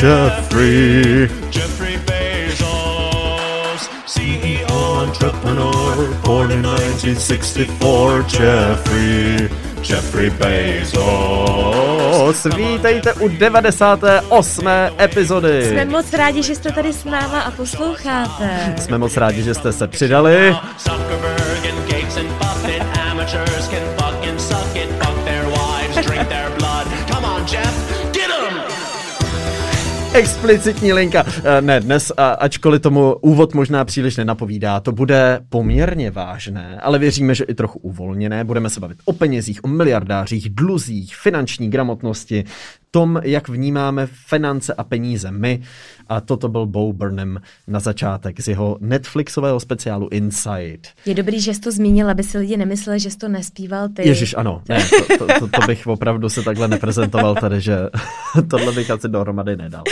Jeffrey. Jeffrey Bezos, CEO, entrepreneur, Born in 1964, Jeffrey. Jeffrey Bezos. Vítejte u 98. epizody. Jsme moc rádi, že jste tady s náma a posloucháte. Jsme moc rádi, že jste se přidali. Zuckerberg Explicitní linka. Eh, Ne, dnes, ačkoliv tomu úvod možná příliš nenapovídá, to bude poměrně vážné, ale věříme, že i trochu uvolněné. Budeme se bavit o penězích, o miliardářích, dluzích, finanční gramotnosti, tom, jak vnímáme finance a peníze my. A toto byl Bo Burnham na začátek z jeho Netflixového speciálu Inside. Je dobrý, že jsi to zmínil, aby si lidi nemysleli, že jsi to nespíval ty. Ježíš, ano. Ne, to, to, to, to bych opravdu se takhle neprezentoval tady, že tohle bych asi dohromady nedal.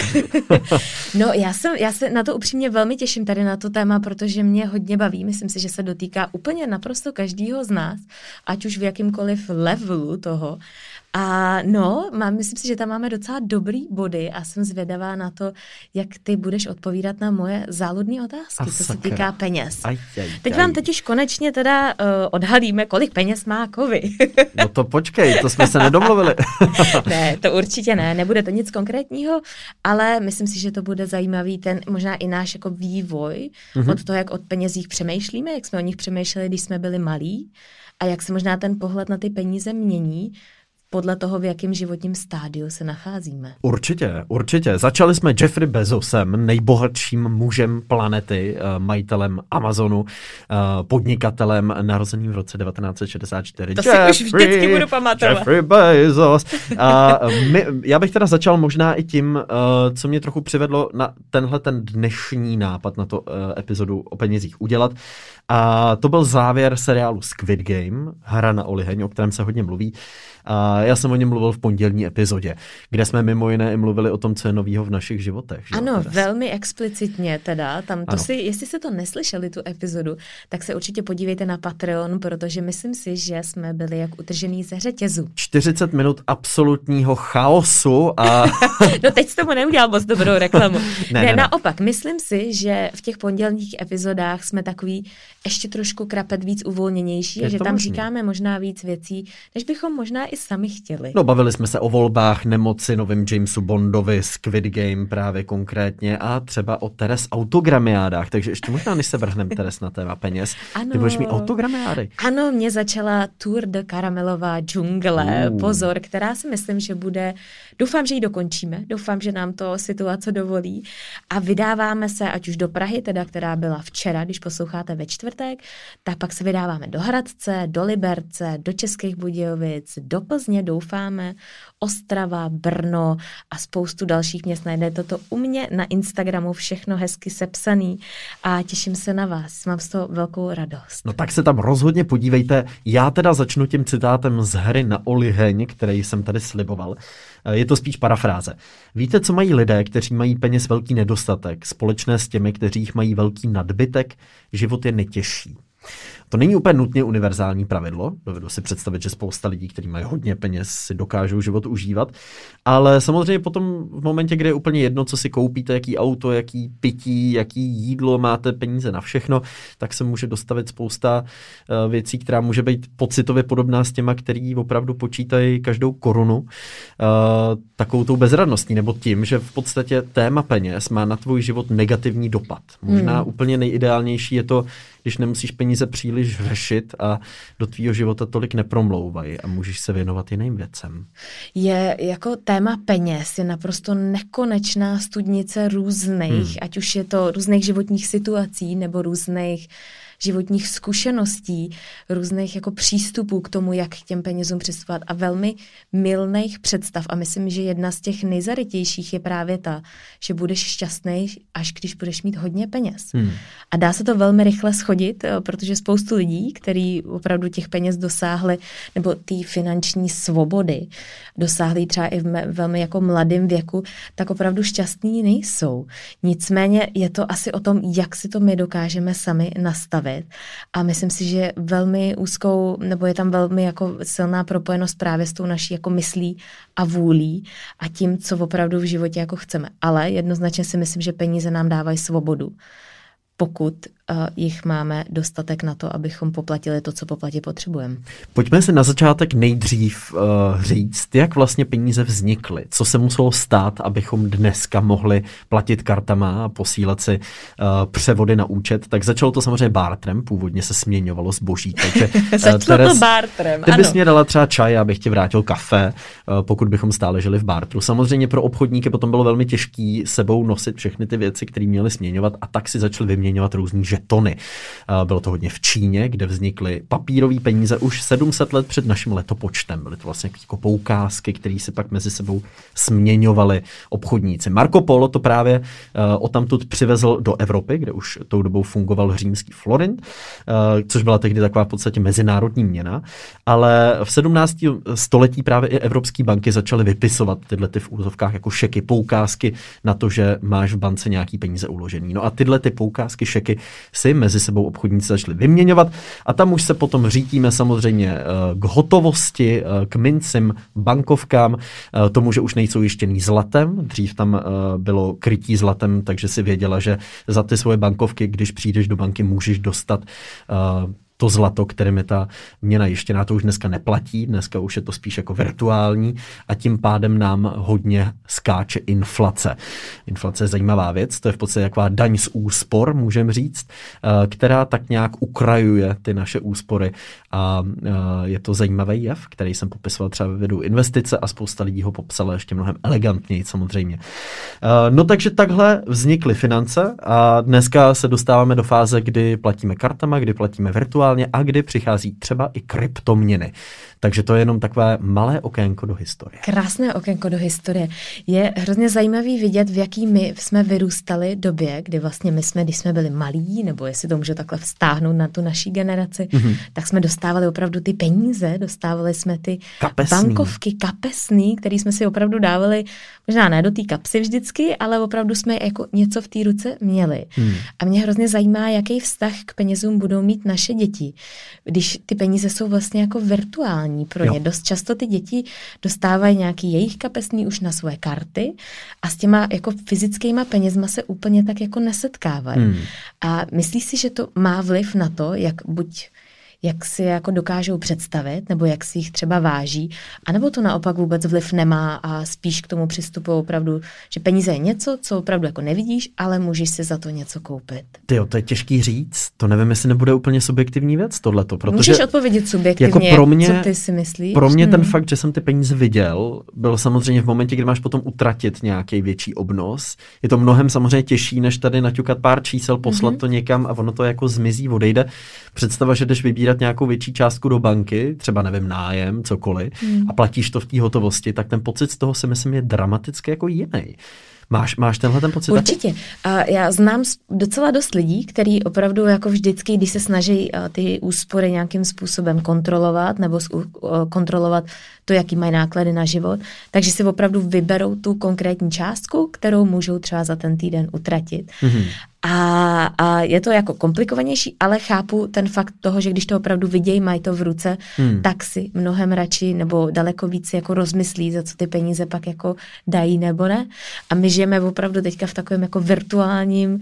No, já, jsem, já se na to upřímně velmi těším tady na to téma, protože mě hodně baví. Myslím si, že se dotýká úplně naprosto každého z nás, ať už v jakýmkoliv levelu toho. A no, mám, myslím si, že tam máme docela dobrý body a jsem zvědavá na to, jak ty budeš odpovídat na moje záludné otázky, A co se sakra. týká peněz. Aj, aj, Teď aj. vám totiž konečně teda uh, odhalíme, kolik peněz má kovy. No to počkej, to jsme se nedomluvili. ne, to určitě ne, nebude to nic konkrétního, ale myslím si, že to bude zajímavý ten možná i náš jako vývoj mm-hmm. od toho, jak od penězích přemýšlíme, jak jsme o nich přemýšleli, když jsme byli malí a jak se možná ten pohled na ty peníze mění podle toho, v jakém životním stádiu se nacházíme. Určitě, určitě. Začali jsme Jeffrey Bezosem, nejbohatším mužem planety, eh, majitelem Amazonu, eh, podnikatelem narozeným v roce 1964. To si už vždycky budu pamatovat. Jeffrey Bezos. A my, já bych teda začal možná i tím, eh, co mě trochu přivedlo na tenhle ten dnešní nápad na to epizodu o penězích udělat. A to byl závěr seriálu Squid Game, hra na oliheň, o kterém se hodně mluví. A já jsem o něm mluvil v pondělní epizodě, kde jsme mimo jiné i mluvili o tom, co je novýho v našich životech. že Ano, Teres? velmi explicitně teda. Tam to Ano. si, jestli jste to neslyšeli, tu epizodu, tak se určitě podívejte na Patreon, protože myslím si, že jsme byli jak utržený ze řetězu. 40 minut absolutního chaosu a No teď s tomu neudělal moc dobrou reklamu. Ne, ne, ne. naopak, myslím si, že v těch pondělních epizodách jsme takový ještě trošku krapet víc uvolněnější, Je že tam možný. říkáme možná víc věcí, než bychom možná i sami chtěli. no, bavili jsme se o volbách, nemoci, novým Jamesu Bondovi, Squid Game právě konkrétně a třeba o Teres autogramiádách, takže ještě možná, než se vrhneme Teres na téma peněz, Ano. ty budeš mít autogramiády. Ano, mě začala Tour de Karamelová džungle, Uh. pozor, která si myslím, že bude, doufám, že ji dokončíme, doufám, že nám to situace dovolí a vydáváme se ať už do Prahy, teda která byla včera, když posloucháte ve čtvrtek, tak pak se vydáváme do Hradce, do Liberce, do Českých Budějovic, do Plzně, doufáme, Ostrava, Brno a spoustu dalších měst. Najdete to u mě na Instagramu, všechno hezky sepsaný a těším se na vás. Mám z toho velkou radost. No tak se tam rozhodně podívejte. Já teda začnu tím citátem z hry na oliheň, který jsem tady sliboval. Eh, Je to spíš parafráze. Víte, co mají lidé, kteří mají peněz velký nedostatek, společné s těmi, kteří jich mají velký nadbytek? Život je netěžší. To není úplně nutně univerzální pravidlo. Dovedu si představit, že spousta lidí, kteří mají hodně peněz, si dokážou život užívat. Ale samozřejmě potom v momentě, kdy je úplně jedno, co si koupíte, jaký auto, jaký pití, jaký jídlo, máte peníze na všechno, tak se může dostavit spousta eh, věcí, která může být pocitově podobná s těma, který opravdu počítají každou korunu eh, takovou tou bezradností, nebo tím, že v podstatě téma peněz má na tvůj život negativní dopad. Možná Hmm. úplně nejideálnější je to, když nemusíš peníze příliš řešit a do tvýho života tolik nepromlouvají a můžeš se věnovat jiným věcem. je jako téma peněz, je naprosto nekonečná studnice různých, Hmm. ať už je to různých životních situací nebo různých životních zkušeností, různých jako přístupů k tomu, jak k těm penězům přistupovat a velmi milných představ. A myslím, že jedna z těch nejzarytějších je právě ta, že budeš šťastný, až když budeš mít hodně peněz. Hmm. A dá se to velmi rychle schodit, eh, protože spoustu lidí, kteří opravdu těch peněz dosáhli, nebo té finanční svobody, dosáhli třeba i v velmi jako mladém věku, tak opravdu šťastní nejsou. Nicméně je to asi o tom, jak si to my dokážeme sami nastavit představit. A myslím si, že velmi úzkou, nebo je tam velmi jako silná propojenost právě s tou naší jako myslí a vůlí a tím, co opravdu v životě jako chceme. Ale jednoznačně si myslím, že peníze nám dávají svobodu pokud jich máme dostatek na to, abychom poplatili to, co poplatit potřebujeme. Pojďme si na začátek nejdřív uh, říct, jak vlastně peníze vznikly, co se muselo stát, abychom dneska mohli platit kartama a posílat si uh, převody na účet. Tak začalo to samozřejmě bartrem, původně se směňovalo zboží. Takže, Začalo Teres, to bartrem, Ty bys mě dala třeba čaj, abych ti vrátil kafe, uh, pokud bychom stále žili v bartru. Samozřejmě pro obchodníky potom bylo velmi těžké sebou nosit všechny ty věci, které měly směňovat a tak si začali vyměňovat vyměňovat různý žetony. Bylo to hodně v Číně, kde vznikly papírové peníze už 700 let před naším letopočtem. Byly to vlastně jako poukázky, které si pak mezi sebou směňovali obchodníci. Marco Polo to právě o tamtud přivezl do Evropy, kde už tou dobou fungoval římský florint, což byla tehdy taková v podstatě mezinárodní měna, ale v 17. století právě i evropské banky začaly vypisovat tyhle ty v úzovkách jako šeky, poukázky na to, že máš v bance nějaký peníze uložený. No a tyhle ty poukázky šeky si mezi sebou obchodníci začali vyměňovat a tam už se potom řítíme samozřejmě eh, k hotovosti, eh, k mincím, bankovkám, eh, tomu, že už nejsou jištěný zlatem, dřív tam bylo krytí zlatem, takže si věděla, že za ty svoje bankovky, když přijdeš do banky, můžeš dostat to zlato, kterým je ta měna jištěná, to už dneska neplatí, dneska už je to spíš jako virtuální a tím pádem nám hodně skáče inflace. Inflace je zajímavá věc, to je v podstatě taková daň z úspor, můžeme říct, eh, která tak nějak ukrajuje ty naše úspory a eh, je to zajímavý jev, který jsem popisoval třeba ve videu investice a spousta lidí ho popsala ještě mnohem elegantněji samozřejmě. Eh, no takže takhle vznikly finance a dneska se dostáváme do fáze, kdy platíme kartama, kdy platíme virtuálně aktuálně a kdy přichází třeba i kryptoměny. Takže to je jenom takové malé okénko do historie. Krásné okénko do historie. Je hrozně zajímavý vidět, v jaký my jsme vyrůstali době, kdy vlastně my jsme, když jsme byli malí, nebo jestli to může takhle vztáhnout na tu naší generaci, mm-hmm. tak jsme dostávali opravdu ty peníze, dostávali jsme ty kapesný. bankovky kapesný, které jsme si opravdu dávali, možná ne do té kapsy vždycky, ale opravdu jsme jako něco v té ruce měli. Mm. A mě hrozně zajímá, jaký vztah k penězům budou mít naše děti, když ty peníze jsou vlastně jako virtuální pro ně. Jo. Dost často ty děti dostávají nějaký jejich kapesný už na svoje karty a s těma jako fyzickýma penězma se úplně tak jako nesetkávají. Hmm. A myslíš si, že to má vliv na to, jak buď jak si je jako dokážou představit, nebo jak si jich třeba váží, anebo to naopak vůbec vliv nemá a spíš k tomu přistupují opravdu, že peníze je něco, co opravdu jako nevidíš, ale můžeš si za to něco koupit. Ty to je těžký říct, to nevím, jestli nebude úplně subjektivní věc tohleto, protože... Můžeš odpovědět subjektivně, jako pro mě, co ty si myslíš? Pro mě hmm. ten fakt, že jsem ty peníze viděl, byl samozřejmě v momentě, kdy máš potom utratit nějaký větší obnos. Je to mnohem samozřejmě těžší, než tady naťukat pár čísel, poslat hmm. to někam a ono to jako zmizí, odejde. Představa, že jdeš vybírat vybírat nějakou větší částku do banky, třeba nevím, nájem, cokoliv, hmm. a platíš to v té hotovosti, tak ten pocit z toho si myslím je dramaticky jako jiný. Máš, máš tenhle ten pocit? Určitě. A já znám docela dost lidí, kteří opravdu jako vždycky, když se snaží ty úspory nějakým způsobem kontrolovat nebo kontrolovat to, jaký mají náklady na život, takže si opravdu vyberou tu konkrétní částku, kterou můžou třeba za ten týden utratit. Mm-hmm. A, a je to jako komplikovanější, ale chápu ten fakt toho, že když to opravdu vidějí, mají to v ruce, hmm. tak si mnohem radši nebo daleko víc jako rozmyslí, za co ty peníze pak jako dají nebo ne. A my žijeme opravdu teďka v takovém jako virtuálním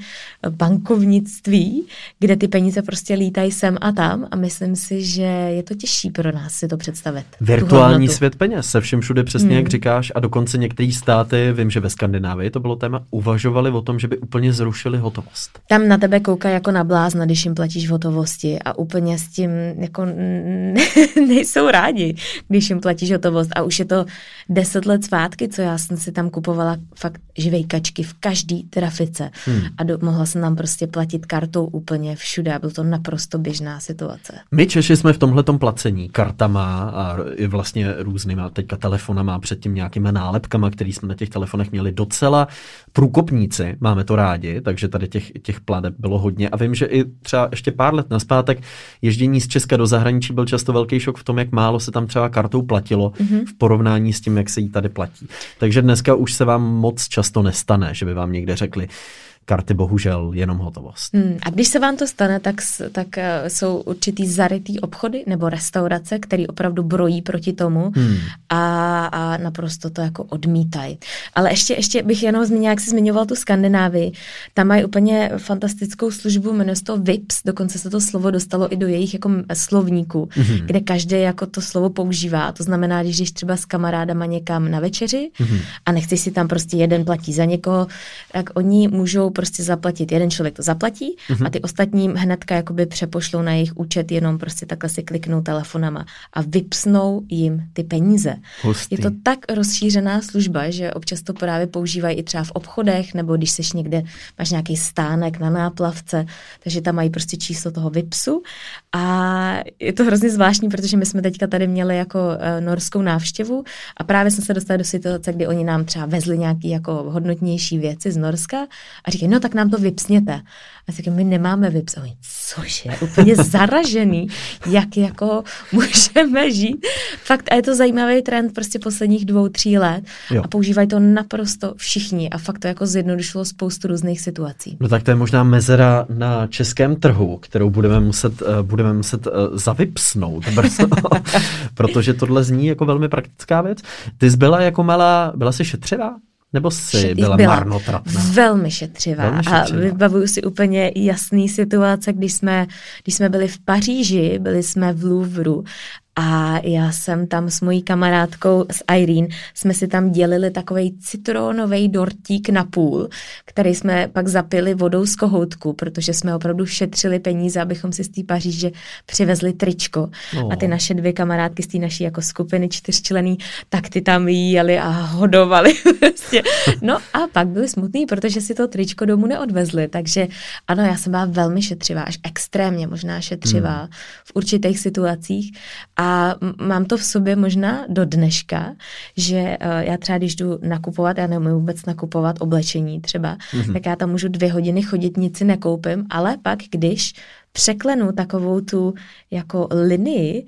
bankovnictví, kde ty peníze prostě lítají sem a tam a myslím si, že je to těžší pro nás si to představit. Virtuální svět peněz se všem všude přesně, hmm. jak říkáš, a dokonce některé státy, vím, že ve Skandinávii to bylo téma, uvažovali o tom, že by úplně zrušili hotovost hotovost. Tam na tebe kouká jako na blázna, když jim platíš v hotovosti a úplně s tím jako nejsou rádi, když jim platíš hotovost. A už je to deset let zpátky, co já jsem si tam kupovala fakt živejkačky v každý trafice. Hmm. A do, mohla jsem tam prostě platit kartou úplně všude a byl to naprosto běžná situace. My Češi jsme v tomhle placení kartama a i vlastně různýma teďka telefonama, předtím nějakýma nálepkama, který jsme na těch telefonech měli docela průkopníci, máme to rádi, takže tady těch, těch pladeb bylo hodně. A vím, že i třeba ještě pár let naspátek ježdění z Česka do zahraničí byl často velký šok v tom, jak málo se tam třeba kartou platilo mm-hmm. v porovnání s tím, jak se jí tady platí. Takže dneska už se vám moc často nestane, že by vám někde řekli, karty bohužel jenom hotovost. Hmm, a když se vám to stane, tak, tak eh, jsou určitý zarytý obchody nebo restaurace, které opravdu brojí proti tomu Hmm. a, a naprosto to jako odmítají. Ale ještě, ještě bych jenom zmínila, jak jsi zmiňoval tu Skandinávii, tam mají úplně fantastickou službu, jmenuje se to VIPS, dokonce se to slovo dostalo i do jejich jako m- slovníků, mm-hmm. kde každý jako to slovo používá. To znamená, když jdeš třeba s kamarádama někam na večeři mm-hmm. a nechceš si tam prostě jeden platí za někoho, tak oni můžou prostě zaplatit, jeden člověk to zaplatí mm-hmm. a ty ostatní hnedka jakoby přepošlou na jejich účet, jenom prostě takhle si kliknou telefonama a vypsnou jim ty peníze. Hustý. Je to tak rozšířená služba, že občas to právě používají i třeba v obchodech, nebo když seš někde, máš nějaký stánek na náplavce, takže tam mají prostě číslo toho VIPSu a je to hrozně zvláštní, protože my jsme teďka tady měli jako uh, norskou návštěvu a právě jsme se dostali do situace, kdy oni nám třeba vezli nějaký jako hodnotnější věci z Norska a říkají, no tak nám to vypsněte. A říkám, my nemáme VIPS. A oni, cože, úplně zaražený, jak jako můžeme žít. Fakt, a je to zajímavý trend prostě posledních dvou, tří let Jo. a používají to naprosto všichni a fakt to jako zjednodušilo spoustu různých situací. No tak to je možná mezera na českém trhu, kterou budeme muset, uh, budeme muset uh, zavypsnout brzo, protože tohle zní jako velmi praktická věc. Ty jsi byla jako malá, byla jsi šetřivá? Nebo jsi Šet- byla, byla marnotratná? Velmi šetřivá. Velmi A šetřivá. vybavuju si úplně jasný situace, když jsme, když jsme byli v Paříži, byli jsme v Louvru a já jsem tam s mojí kamarádkou, s Irene, jsme si tam dělili takový citronový dortík na půl, který jsme pak zapili vodou z kohoutku, protože jsme opravdu šetřili peníze, abychom si z té Paříže přivezli tričko. Oh. A ty naše dvě kamarádky z té naší jako skupiny čtyřčlený, tak ty tam jeli a hodovali. prostě. No a pak byli smutný, protože si to tričko domů neodvezli. Takže ano, já jsem byla velmi šetřivá, až extrémně možná šetřivá hmm. v určitých situacích. A m- mám to v sobě možná do dneška, že uh, já třeba když jdu nakupovat, já neumím vůbec nakupovat oblečení třeba, hmm. tak já tam můžu dvě hodiny chodit, nic si nekoupím, ale pak když překlenu takovou tu jako linii,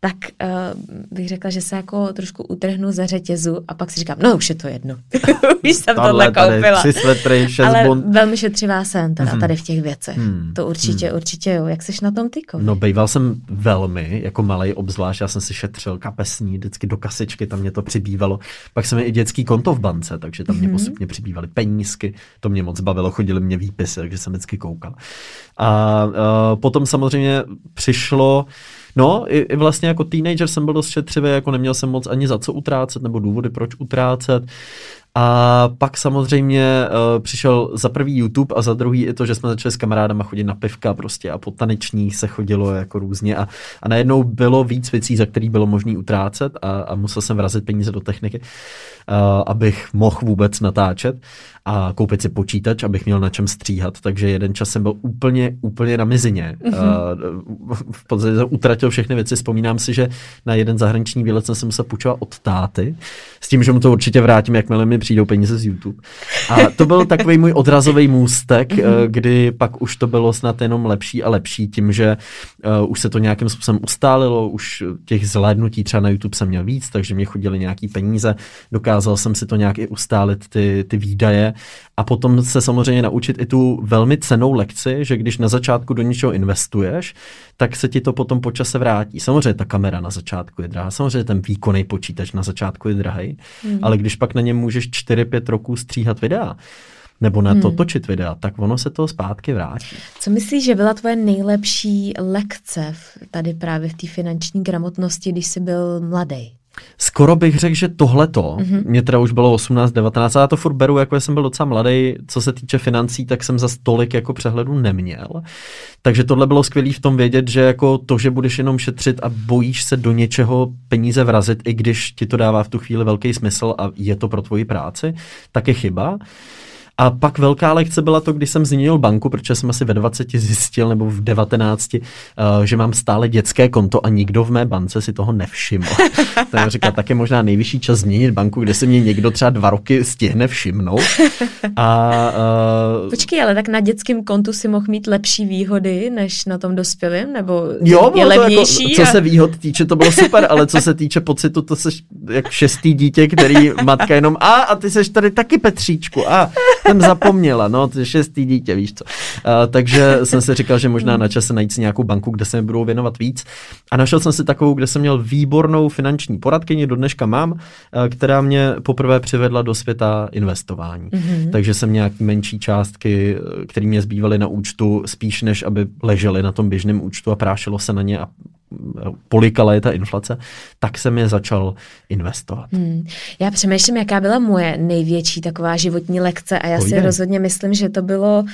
tak uh, bych řekla, že se jako trošku utrhnu za řetězu a pak si říkám, no už je to jedno. už jsem tohle tady koupila. tři svetry, šest Ale bond. velmi šetřivá jsem teda tady v těch věcech. Hmm. To určitě, určitě jo. Jak seš na tom ty? No, bejval jsem velmi, jako malý obzvlášť, já jsem si šetřil kapesní, vždycky do kasičky, tam mě to přibývalo. Pak jsem měl i dětský konto v bance, takže tam mě postupně přibývaly penízky, to mě moc bavilo, chodily mě výpisy, takže jsem vždycky koukal. A uh, potom samozřejmě přišlo, no, i, i vlastně jako teenager jsem byl dost šetřivý, jako neměl jsem moc ani za co utrácet, nebo důvody, proč utrácet. A pak samozřejmě uh, přišel za prvý YouTube a za druhý i to, že jsme začali s kamarádama chodit na pivka prostě a po tanečních se chodilo jako různě a, a najednou bylo víc věcí, za který bylo možné utrácet a, a musel jsem vrazit peníze do techniky, uh, abych mohl vůbec natáčet a koupit si počítač, abych měl na čem stříhat. Takže jeden čas jsem byl úplně, úplně na mizině. Mm-hmm. Uh, v podstatě jsem utratil všechny věci. Vzpomínám si, že na jeden zahraniční výlet jsem se musel půjčovat od táty, s tím, že mu to určitě vrátím, jakmile mi přijdou peníze z YouTube. A to byl takový můj odrazový můstek, mm-hmm. kdy pak už to bylo snad jenom lepší a lepší tím, že uh, už se to nějakým způsobem ustálilo, už těch zhlédnutí třeba na YouTube jsem měl víc, takže mě chodily nějaký peníze, dokázal jsem si to nějak i ustálit ty, ty výdaje a potom se samozřejmě naučit i tu velmi cenou lekci, že když na začátku do něčeho investuješ, tak se ti to potom po čase vrátí. Samozřejmě ta kamera na začátku je drahá, samozřejmě ten výkonný počítač na začátku je drahý, mm. ale když pak na něm můžeš 4-5 roků stříhat videa, nebo na to točit videa, tak ono se to zpátky vrátí. Co myslíš, že byla tvoje nejlepší lekce v, tady právě v té finanční gramotnosti, když jsi byl mladý? Skoro bych řekl, že tohleto, mm-hmm. mě teda už bylo 18, 19, a já to furt beru, jako jsem byl docela mladý, co se týče financí, tak jsem za tolik jako přehledu neměl. Takže tohle bylo skvělé v tom vědět, že jako to, že budeš jenom šetřit a bojíš se do něčeho peníze vrazit, i když ti to dává v tu chvíli velký smysl a je to pro tvoji práci, tak je chyba. A pak velká lekce byla to, když jsem změnil banku, protože jsem asi ve 20 zjistil, nebo v 19, uh, že mám stále dětské konto a nikdo v mé bance si toho nevšiml. tak jsem říkal, tak je možná nejvyšší čas změnit banku, kde se mě někdo třeba dva roky stihne všimnout. A, uh, Počkej, ale tak na dětském kontu si mohl mít lepší výhody než na tom dospělém? Nebo Jo, je to levnější? Jako, co a... se výhod týče, to bylo super, ale co se týče pocitu, to jsi jak šestý dítě, který matka jenom a, a ty seš tady taky Petříčku a jsem zapomněla, no, šestý dítě, víš co. Uh, takže jsem si říkal, že možná na čase najít si nějakou banku, kde se mi budou věnovat víc. A našel jsem si takovou, kde jsem měl výbornou finanční poradkyni, do dneška mám, uh, která mě poprvé přivedla do světa investování. Mm-hmm. Takže jsem nějaký menší částky, které mě zbývaly na účtu, spíš než aby ležely na tom běžném účtu a prášilo se na ně a polikala je ta inflace, tak jsem je začal investovat. Hmm. Já přemýšlím, jaká byla moje největší taková životní lekce a já Pojde. si rozhodně myslím, že to bylo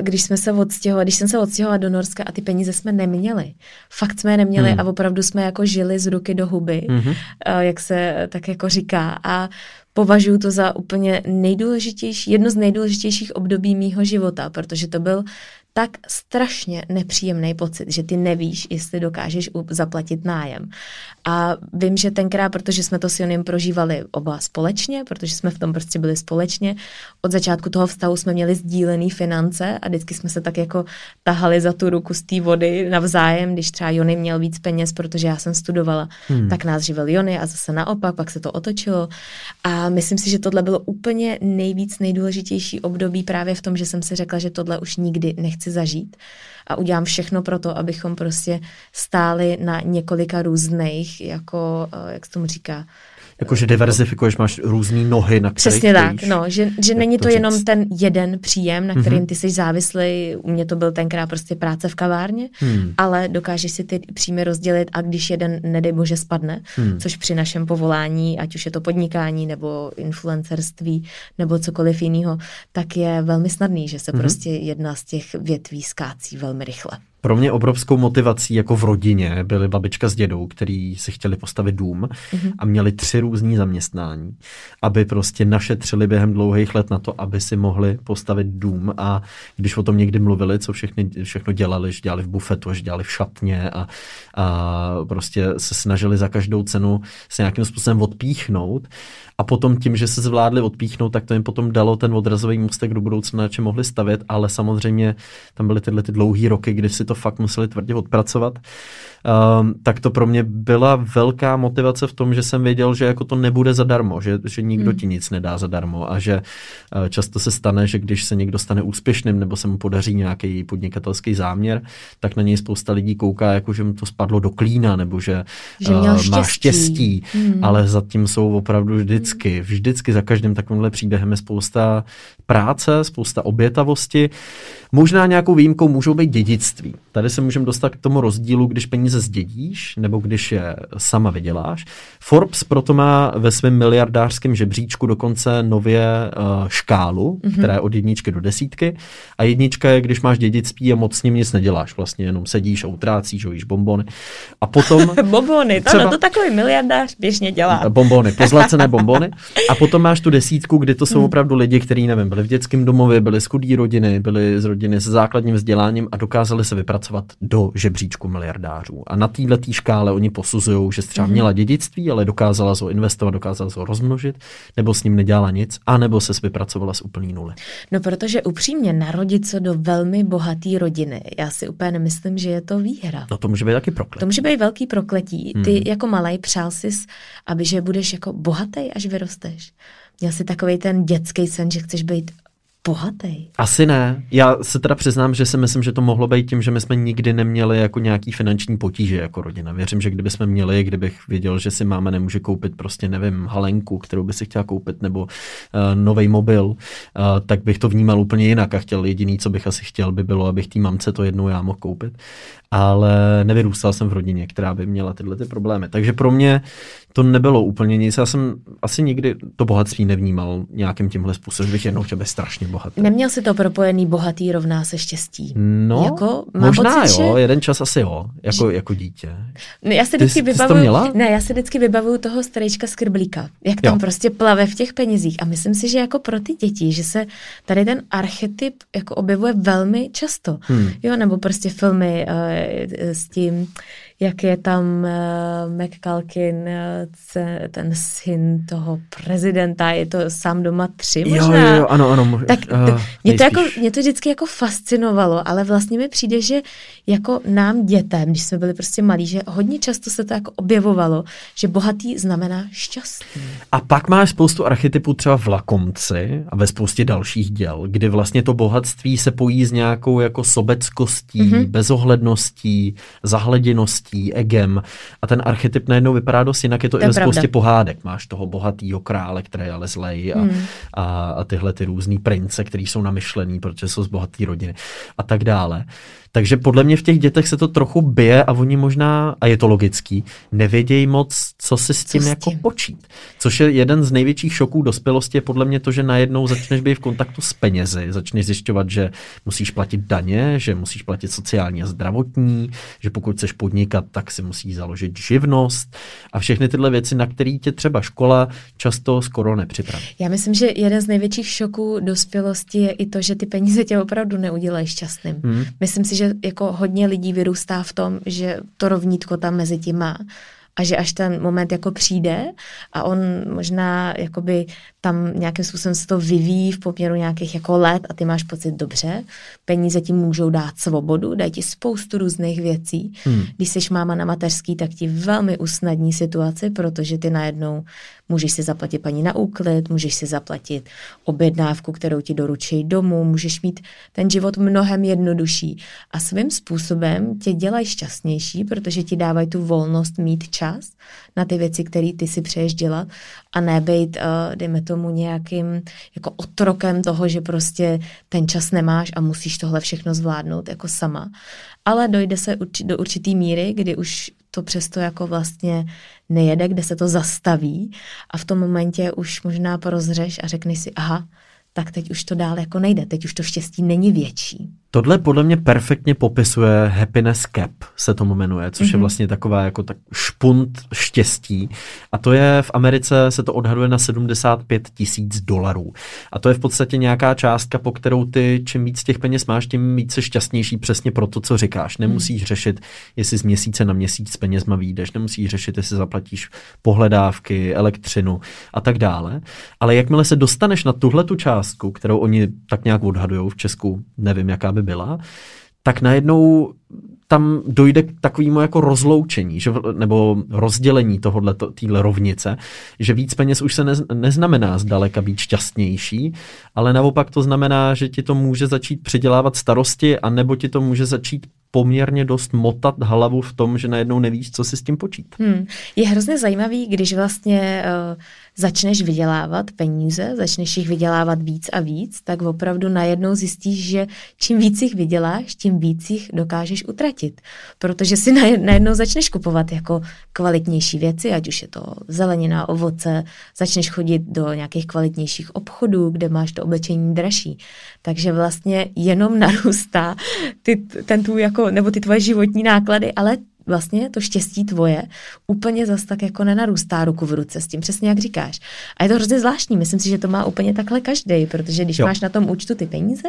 když jsme se odstěhovali, když jsem se odstěhovala do Norska a ty peníze jsme neměli. Fakt jsme je neměli hmm. a opravdu jsme jako žili z ruky do huby, hmm. jak se tak jako říká. A považuji to za úplně nejdůležitější, jedno z nejdůležitějších období mýho života, protože to byl tak strašně nepříjemný pocit, že ty nevíš, jestli dokážeš zaplatit nájem. A vím, že tenkrát, protože jsme to s Jonem prožívali oba společně, protože jsme v tom prostě byli společně, od začátku toho vztahu jsme měli sdílený finance a vždycky jsme se tak jako tahali za tu ruku z té vody navzájem, když třeba Jony měl víc peněz, protože já jsem studovala, hmm. tak nás živil Jony a zase naopak, pak se to otočilo. A myslím si, že tohle bylo úplně nejvíc nejdůležitější období právě v tom, že jsem si řekla, že tohle už nikdy nechci zažít. A udělám všechno pro to, abychom prostě stáli na několika různých, jako, eh, jak se tomu říká, Jakože diverzifikuješ, máš různé nohy, na kterých Přesně tak, no, že, že není to, to jenom ten jeden příjem, na kterým mm-hmm. ty jsi závislý, u mě to byl tenkrát prostě práce v kavárně, hmm. ale dokážeš si ty příjmy rozdělit a když jeden, nedej bože, spadne, hmm. což při našem povolání, ať už je to podnikání nebo influencerství nebo cokoliv jiného, tak je velmi snadný, že se hmm. prostě jedna z těch větví skácí velmi rychle. Pro mě obrovskou motivací jako v rodině byly babička s dědou, který si chtěli postavit dům mm-hmm. a měli tři různý zaměstnání, aby prostě našetřili během dlouhých let na to, aby si mohli postavit dům a když o tom někdy mluvili, co všechny, všechno dělali, že dělali v bufetu, že dělali v šatně a, a prostě se snažili za každou cenu se nějakým způsobem odpíchnout a potom tím, že se zvládli odpíchnout, tak to jim potom dalo ten odrazový můstek do budoucna, na čem mohli stavět, ale samozřejmě tam byly tyhle ty dlouhé roky, kdy si to fakt museli tvrdě odpracovat um, tak to pro mě byla velká motivace v tom, že jsem věděl, že jako to nebude zadarmo, že, že nikdo hmm. ti nic nedá zadarmo a že uh, často se stane, že když se někdo stane úspěšným nebo se mu podaří nějaký podnikatelský záměr, tak na něj spousta lidí kouká, jako že mu to spadlo do klína nebo že, že uh, štěstí. má štěstí, hmm. ale zatím jsou opravdu vždycky, vždycky za každým takovýmhle příběhem je spousta práce, spousta obětavosti. Možná nějakou výjimkou můžou být dědictví. Tady se můžeme dostat k tomu rozdílu, když peníze zdědíš nebo když je sama vyděláš. Forbes proto má ve svém miliardářském žebříčku dokonce nově uh, škálu, mm-hmm. která je od jedničky do desítky. A jednička je, když máš dědictví a moc s ním nic neděláš. Vlastně jenom sedíš a utrácíš, jíš bombony. A potom... bombony, to, třeba, to takový miliardář běžně dělá. bombony, pozlacené bombony. A potom máš tu desítku, kdy to jsou mm. opravdu lidi, kteří, nevím, byli v dětském domově, byli z chudé rodiny, byli z rodiny s základním vzděláním a dokázali se vypracovat do žebříčku miliardářů. A na této škále oni posuzují, že třeba mhm. měla dědictví, ale dokázala ho investovat, dokázala ho rozmnožit, nebo s ním nedělala nic, anebo se vypracovala z úplný nuly. No protože upřímně narodit se do velmi bohaté rodiny, já si úplně nemyslím, že je to výhra. No to může být taky prokletí. To může být velký prokletí. Ty hmm. jako malý přál jsi, aby že budeš jako bohatý, až vyrosteš. Měl jsi takový ten dětský sen, že chceš být bohatý. Asi ne. Já se teda přiznám, že si myslím, že to mohlo být tím, že my jsme nikdy neměli jako nějaký finanční potíže jako rodina. Věřím, že kdyby jsme měli, kdybych věděl, že si máma nemůže koupit prostě, nevím, halenku, kterou by si chtěla koupit, nebo uh, eh, nový mobil, uh, tak bych to vnímal úplně jinak a chtěl jediný, co bych asi chtěl, by bylo, abych té mamce to jednou já mohl koupit. Ale nevyrůstal jsem v rodině, která by měla tyhle ty problémy. Takže pro mě to nebylo úplně nic. Já jsem asi nikdy to bohatství nevnímal nějakým tímhle způsobem, bych jednou chtěl být strašně bohatý. Neměl si to propojený bohatý rovná se štěstí? No, jako, možná pocit, jo, že... jeden čas asi jo, jako, jako dítě. Ne, já si vždycky ty, vybavuju, ty to měla? Ne, já si vždycky vybavuju toho starečka z Krblíka, jak tam jo. prostě plave v těch penězích a myslím si, že jako pro ty děti, že se tady ten archetyp jako objevuje velmi často. Hmm. Jo, nebo prostě filmy uh, s tím, jak je tam uh, McCalkin, uh, ten syn toho prezidenta, je to sám doma tři možná. Jo, jo, ano, ano. Tak Uh, mě, to jako, mě to vždycky jako fascinovalo, ale vlastně mi přijde, že jako nám dětem, když jsme byli prostě malí, že hodně často se to jako objevovalo, že bohatý znamená šťastný. A pak máš spoustu archetypů třeba v Lakomci a ve spoustě dalších děl, kdy vlastně to bohatství se pojí s nějakou jako sobeckostí, Mhm. mm-hmm. bezohledností, zahleděností, egem a ten archetyp najednou vypadá dost jinak, je to, To i ve spoustě pohádek. Máš toho bohatýho krále, který je ale zlej a, Hmm. mm. a, a tyhle ty různý prince, který jsou namyšlený, protože jsou z bohaté rodiny a tak dále. Takže podle mě v těch dětech se to trochu bije a oni možná, a je to logický, nevědějí moc, co si s tím s jako tím? počít. Což je jeden z největších šoků dospělosti, je podle mě to, že najednou začneš být v kontaktu s penězi, začneš zjišťovat, že musíš platit daně, že musíš platit sociální a zdravotní, že pokud chceš podnikat, tak si musíš založit živnost a všechny tyhle věci, na které tě třeba škola často skoro nepřipraví. Já myslím, že jeden z největších šoků dospělosti je i to, že ty peníze tě opravdu neudělají šťastným. Hmm. Myslím si, že jako hodně lidí vyrůstá v tom, že to rovnítko tam mezi tím má a že až ten moment jako přijde a on možná jakoby tam nějakým způsobem se to vyvíjí v poměru nějakých jako let a ty máš pocit dobře, peníze ti můžou dát svobodu, dají ti spoustu různých věcí. Hmm. Když jsi máma na mateřský, tak ti velmi usnadní situaci, protože ty najednou můžeš si zaplatit paní na úklid, můžeš si zaplatit objednávku, kterou ti doručí domů, můžeš mít ten život mnohem jednodušší a svým způsobem tě dělají šťastnější, protože ti dávají tu volnost mít čas na ty věci, které ty si přeješ dělat a ne být, uh, dejme tomu, nějakým jako otrokem toho, že prostě ten čas nemáš a musíš tohle všechno zvládnout jako sama. Ale dojde se urči- do určitý míry, kdy už to přesto jako vlastně nejede, kde se to zastaví a v tom momentě už možná prozřeš a řekneš si, aha, tak teď už to dál jako nejde, teď už to štěstí není větší. Tohle podle mě perfektně popisuje happiness cap, se tomu jmenuje, což mm-hmm. je Mhm. vlastně taková jako tak špunt štěstí. A to je v Americe se to odhaduje na 75 tisíc dolarů. A to je v podstatě nějaká částka, po kterou ty čím víc těch peněz máš, tím více šťastnější přesně pro to, co říkáš. Nemusíš mm. řešit, jestli z měsíce na měsíc s penězma výjdeš, nemusíš řešit, jestli zaplatíš pohledávky, elektřinu a tak dále. Ale jakmile se dostaneš na tuhle tu částku, kterou oni tak nějak odhadují v Česku, nevím, jaká by byla, tak najednou tam dojde k takovému jako rozloučení, že, nebo rozdělení tohohle, téhle rovnice, že víc peněz už se nez, neznamená zdaleka být šťastnější, ale naopak to znamená, že ti to může začít přidělávat starosti, anebo ti to může začít poměrně dost motat hlavu v tom, že najednou nevíš, co si s tím počít. Hmm. Je hrozně zajímavý, když vlastně uh, začneš vydělávat peníze, začneš jich vydělávat víc a víc, tak opravdu najednou zjistíš, že čím víc jich vyděláš, tím víc jich dokážeš utratit. Protože si najed- najednou začneš kupovat jako kvalitnější věci, ať už je to zelenina, ovoce, začneš chodit do nějakých kvalitnějších obchodů, kde máš to oblečení dražší. Takže vlastně jenom narůstá ty, ten tvůj jako, nebo ty tvoje životní náklady, ale vlastně to štěstí tvoje úplně zas tak jako nenarůstá ruku v ruce s tím, přesně jak říkáš. A je to hrozně zvláštní, myslím si, že to má úplně takhle každý, protože když Jo. máš na tom účtu ty peníze,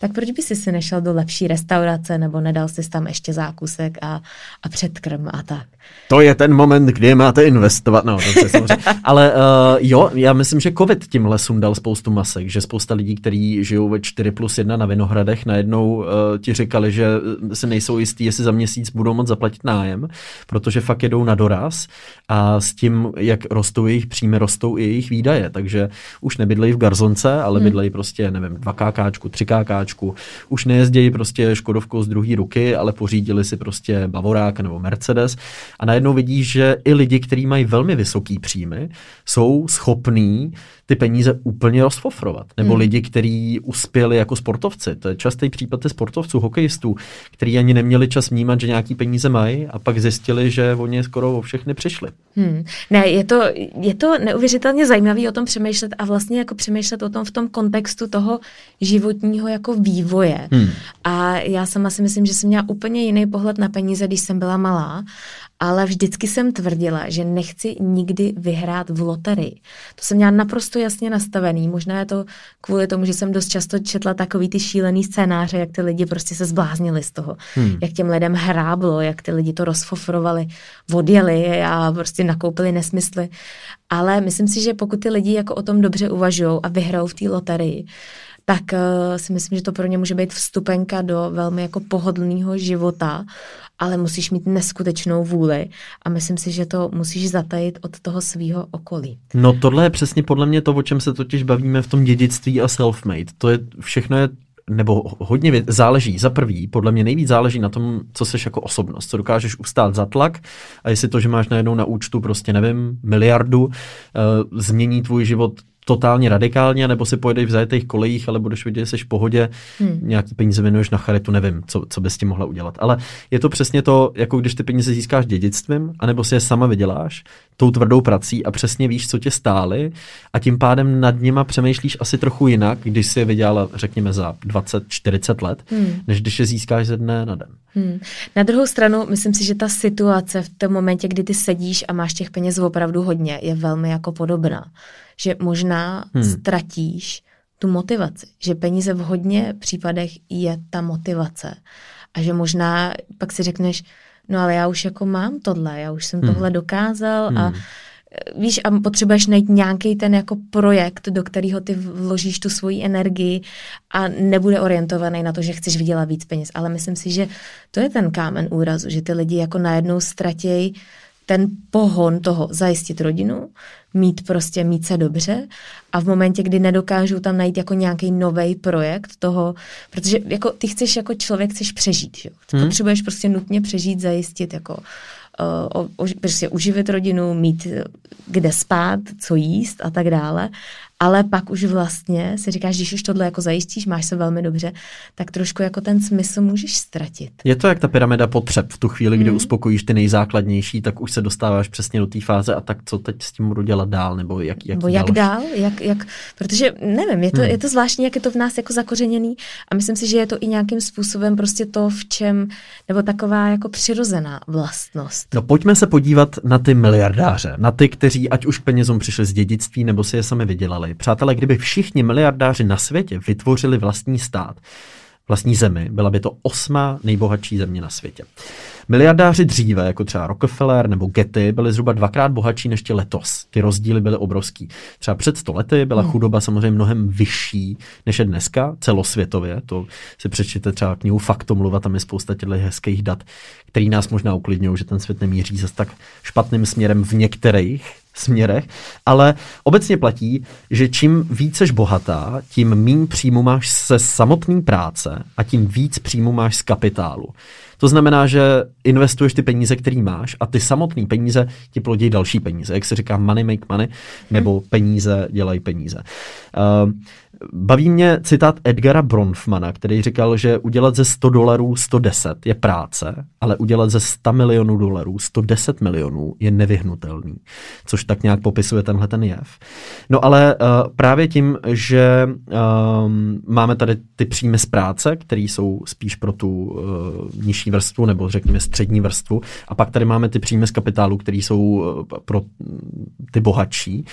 tak proč by si si nešel do lepší restaurace nebo nedal si tam ještě zákusek a, a předkrm a tak. To je ten moment, kdy máte investovat. No, dobře, samozřejmě. Ale uh, jo, já myslím, že covid tímhle sundal spoustu masek, že spousta lidí, kteří žijou ve 4 plus 1 na Vinohradech, najednou uh, ti říkali, že si nejsou jistí, jestli za měsíc budou moct zaplatit nájem, protože fakt jedou na doraz a s tím, jak rostou jejich příjmy, rostou i jejich výdaje. Takže už nebydlejí v garzonce, ale Hmm. bydlejí prostě, nevím, 2 kákáčku, 3 kákáčku. Už nejezdějí prostě Škodovkou z druhé ruky, ale pořídili si prostě Bavorák nebo Mercedes a najednou vidí, že i lidi, kteří mají velmi vysoký příjmy, jsou schopní ty peníze úplně rozfofrovat. Nebo Hmm. lidi, kteří uspěli jako sportovci. To je častý případ i sportovců, hokejistů, kteří ani neměli čas vnímat, že nějaký peníze mají a pak zjistili, že oni skoro o všechny přišli. Hmm. Ne, je to, je to neuvěřitelně zajímavé o tom přemýšlet a vlastně jako přemýšlet o tom v tom kontextu toho životního jako vývoje. Hmm. A já sama si myslím, že jsem měla úplně jiný pohled na peníze, když jsem byla malá, ale vždycky jsem tvrdila, že nechci nikdy vyhrát v loterii. To jsem měla naprosto jasně nastavený. Možná je to kvůli tomu, že jsem dost často četla takový ty šílený scénáře, jak ty lidi prostě se zbláznili z toho. Hmm. Jak těm lidem hráblo, jak ty lidi to rozfofrovali, odjeli a prostě nakoupili nesmysly. Ale myslím si, že pokud ty lidi jako o tom dobře uvažují a vyhrajou v té loterii, tak uh, si myslím, že to pro ně může být vstupenka do velmi jako pohodlného života, ale musíš mít neskutečnou vůli a myslím si, že to musíš zatajit od toho svého okolí. No tohle je přesně podle mě to, o čem se totiž bavíme v tom dědictví a self-made. To je, všechno je nebo hodně věc, záleží. Za prvý, podle mě nejvíc záleží na tom, co jsi jako osobnost, co dokážeš ustát za tlak a jestli to, že máš najednou na účtu prostě, nevím, miliardu, uh, změní tvůj život totálně radikálně, nebo si pojedeš v zajetých kolejích, ale budeš vidět, že jsi v pohodě, hmm. nějaký peníze věnuješ na charitu, nevím, co, co bys tím mohla udělat. Ale je to přesně to, jako když ty peníze získáš dědictvím, anebo si je sama vyděláš, tou tvrdou prací a přesně víš, co tě stály a tím pádem nad nima přemýšlíš asi trochu jinak, když si je vydělala, řekněme, za 20-40 let, hmm. než když je získáš ze dne na den. Hmm. Na druhou stranu, myslím si, že ta situace v tom momentě, kdy ty sedíš a máš těch peněz opravdu hodně, je velmi jako podobná že možná hmm. ztratíš tu motivaci, že peníze v hodně případech je ta motivace a že možná pak si řekneš, no ale já už jako mám tohle, já už jsem hmm. tohle dokázal hmm. a víš, a potřebuješ najít nějaký ten jako projekt, do kterého ty vložíš tu svoji energii a nebude orientovaný na to, že chceš vydělat víc peněz. Ale myslím si, že to je ten kámen úrazu, že ty lidi jako najednou ztratějí ten pohon toho zajistit rodinu, mít prostě, mít se dobře a v momentě, kdy nedokážou tam najít jako nějaký nový projekt toho, protože jako ty chceš jako člověk, chceš přežít, že? Hmm. potřebuješ prostě nutně přežít, zajistit jako uh, o, o, prostě uživit rodinu, mít kde spát, co jíst a tak dále ale pak už vlastně si říkáš, když už tohle jako zajistíš, máš se velmi dobře, tak trošku jako ten smysl můžeš ztratit. Je to jak ta pyramida potřeb. V tu chvíli, kdy hmm. uspokojíš ty nejzákladnější, tak už se dostáváš přesně do té fáze a tak co teď s tím budu dělat dál, nebo jak, jak, nebo jak dál, jak, jak, protože nevím, je to, hmm. je to zvláštní, jak je to v nás jako zakořeněný a myslím si, že je to i nějakým způsobem prostě to, v čem, nebo taková jako přirozená vlastnost. No pojďme se podívat na ty miliardáře, na ty, kteří ať už penězům přišli z dědictví, nebo si je sami vydělali udělali. Přátelé, kdyby všichni miliardáři na světě vytvořili vlastní stát, vlastní zemi, byla by to osmá nejbohatší země na světě. Miliardáři dříve, jako třeba Rockefeller nebo Getty, byli zhruba dvakrát bohatší než ti letos. Ty rozdíly byly obrovský. Třeba před sto lety byla hmm. chudoba samozřejmě mnohem vyšší než je dneska, celosvětově. To si přečtěte třeba knihu Faktomluva, tam je spousta těchto hezkých dat, který nás možná uklidňují, že ten svět nemíří zase tak špatným směrem v některých směrech, ale obecně platí, že čím víceš bohatá, tím méně příjmu máš se samotné práce a tím víc příjmu máš z kapitálu. To znamená, že investuješ ty peníze, které máš a ty samotné peníze ti plodí další peníze. Jak se říká money make money, nebo peníze dělají peníze. Uh, Baví mě citát Edgara Bronfmana, který říkal, že udělat ze 100 dolarů 110 je práce, ale udělat ze 100 milionů dolarů 110 milionů je nevyhnutelný. Což tak nějak popisuje tenhle ten jev. No ale uh, právě tím, že um, máme tady ty příjmy z práce, které jsou spíš pro tu uh, nižší vrstvu, nebo řekněme střední vrstvu, a pak tady máme ty příjmy z kapitálu, které jsou uh, pro ty bohatší,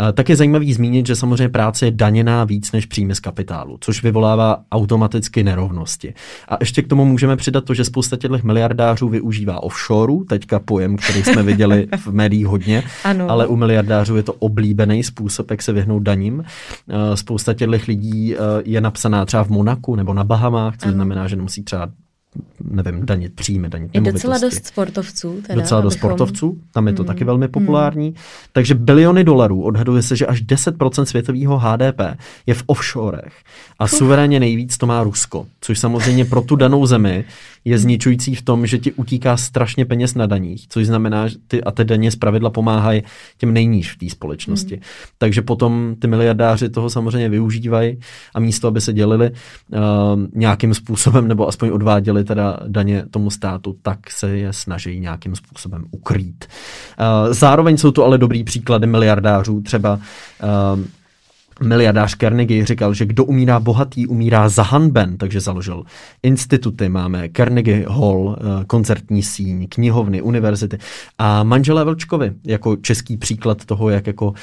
uh, tak je zajímavý zmínit, že samozřejmě práce je daněná víc než příjmy z kapitálu, což vyvolává automaticky nerovnosti. A ještě k tomu můžeme přidat to, že spousta těchto miliardářů využívá offshoreu, teďka pojem, který jsme viděli v médiích hodně, ano. ale u miliardářů je to oblíbený způsob, jak se vyhnout daním. Eh, spousta těchto lidí eh, je napsaná třeba v Monaku nebo na Bahamách, což ano. znamená, že nemusí třeba nevím, danit příjmy, danit Je docela dost sportovců. Teda, docela dost abychom... sportovců, tam je to hmm. taky velmi populární. Hmm. Takže biliony dolarů, odhaduje se, že až 10% světového HDP je v offshorech. A Uf. suverénně nejvíc to má Rusko, což samozřejmě pro tu danou zemi je zničující v tom, že ti utíká strašně peněz na daních, což znamená, že ty, a ty daně zpravidla pomáhají těm nejníž v té společnosti. Hmm. Takže potom ty miliardáři toho samozřejmě využívají a místo, aby se dělili uh, nějakým způsobem nebo aspoň odváděli teda daně tomu státu, tak se je snaží nějakým způsobem ukrýt. Uh, zároveň jsou to ale dobrý příklady miliardářů, třeba uh, Miliardář Carnegie říkal, že kdo umírá bohatý, umírá zahanben, takže založil instituty. Máme Carnegie Hall, eh, koncertní síň, knihovny, univerzity a manželé Vlčkovi jako český příklad toho, jak jako uh,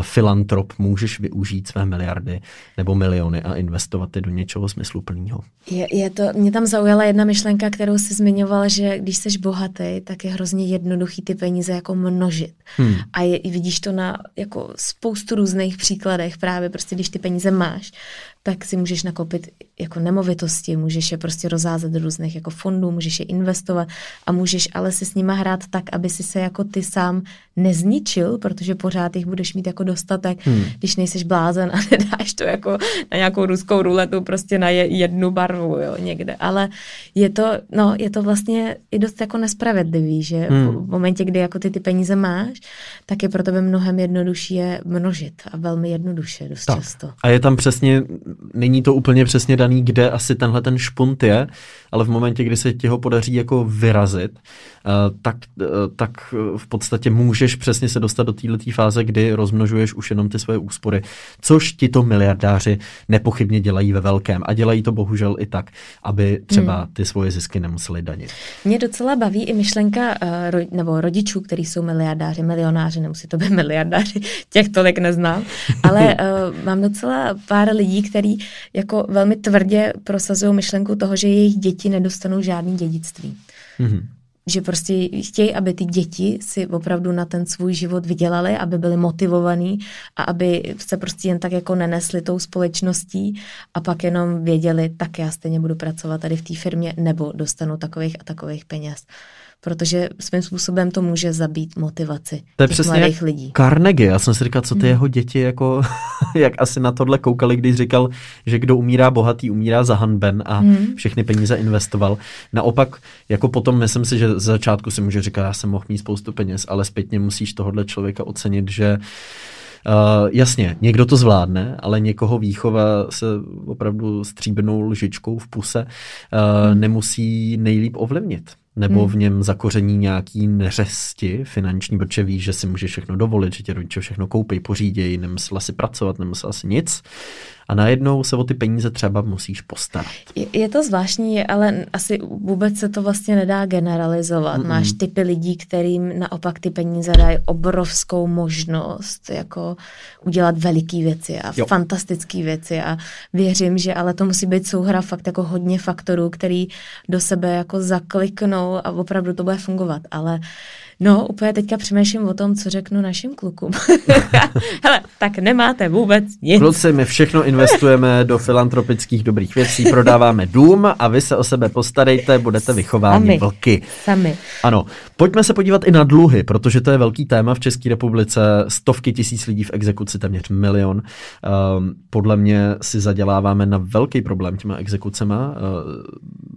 filantrop můžeš využít své miliardy nebo miliony a investovat je do něčeho smysluplného. Je, je to, mě tam zaujala jedna myšlenka, kterou jsi zmiňoval, že když jsi bohatý, tak je hrozně jednoduchý ty peníze jako množit. Hmm. A je, vidíš to na jako spoustu různých příkladech právě právě prostě, když ty peníze máš, tak si můžeš nakoupit jako nemovitosti, můžeš je prostě rozházet do různých jako fondů, můžeš je investovat a můžeš ale si s nima hrát tak, aby si se jako ty sám nezničil, protože pořád jich budeš mít jako dostatek, hmm. když nejseš blázen a nedáš to jako na nějakou ruskou ruletu prostě na jednu barvu, jo, někde. Ale je to, no, je to vlastně i dost jako nespravedlivý, že hmm. v momentě, kdy jako ty ty peníze máš, tak je pro tebe mnohem jednodušší je množit a velmi jednoduše dost tak. často. A je tam přesně, není to úplně přesně daný, kde asi tenhle ten špunt je, ale v momentě, kdy se ti ho podaří jako vyrazit, eh, tak, eh, tak v podstatě můžeš přesně se dostat do této fáze, kdy rozmnožuješ už jenom ty svoje úspory, což ti to miliardáři nepochybně dělají ve velkém a dělají to bohužel i tak, aby třeba hmm. ty svoje zisky nemuseli danit. Mě docela baví i myšlenka eh, nebo rodičů, kteří jsou miliardáři, milionáři, nemusí to být miliardáři, těch tolik neznám, ale mám docela pár lidí, kteří jako velmi tvrdě prosazují myšlenku toho, že jejich děti nedostanou žádný dědictví. Mm-hmm. Že prostě chtějí, aby ty děti si opravdu na ten svůj život vydělali, aby byli motivovaní a aby se prostě jen tak jako nenesli tou společností a pak jenom věděli, tak já stejně budu pracovat tady v té firmě nebo dostanu takových a takových peněz protože svým způsobem to může zabít motivaci to je těch přesně mladých lidí. Carnegie, já jsem si říkal, co ty hmm. jeho děti jako, jak asi na tohle koukali, když říkal, že kdo umírá bohatý, umírá za hanben a hmm. všechny peníze investoval. Naopak, jako potom myslím si, že z začátku si může říkat, já jsem mohl mít spoustu peněz, ale zpětně musíš tohohle člověka ocenit, že Uh, jasně, někdo to zvládne, ale někoho výchova se opravdu stříbrnou lžičkou v puse uh, nemusí nejlíp ovlivnit nebo hmm. v něm zakoření nějaký neřesti finanční, protože víš, že si může všechno dovolit, že tě rodiče všechno koupí, pořídějí, nemusela si pracovat, nemusela si nic a najednou se o ty peníze třeba musíš postarat. Je, je to zvláštní, ale asi vůbec se to vlastně nedá generalizovat. Mm-mm. Máš typy lidí, kterým naopak ty peníze dají obrovskou možnost jako udělat veliký věci a jo. fantastické věci a věřím, že ale to musí být souhra fakt jako hodně faktorů, který do sebe jako zakliknou a opravdu to bude fungovat, ale No, úplně teďka přemýšlím o tom, co řeknu našim klukům. Hele, tak nemáte vůbec nic. Kluci, my všechno investujeme do filantropických dobrých věcí, prodáváme dům a vy se o sebe postarejte, budete vychováni Sami. vlky. Sami. Ano, pojďme se podívat i na dluhy, protože to je velký téma v České republice. Stovky tisíc lidí v exekuci, téměř milion. Um, podle mě si zaděláváme na velký problém těma exekucema uh,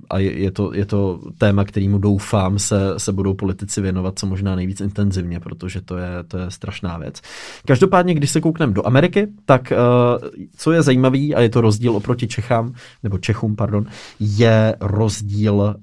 a je, je, to, je to téma, kterýmu doufám se, se budou politici věnovat co možná nejvíc intenzivně, protože to je, to je strašná věc. Každopádně, když se koukneme do Ameriky, tak uh, co je zajímavý, a je to rozdíl oproti Čechám, nebo Čechům, pardon, je rozdíl uh,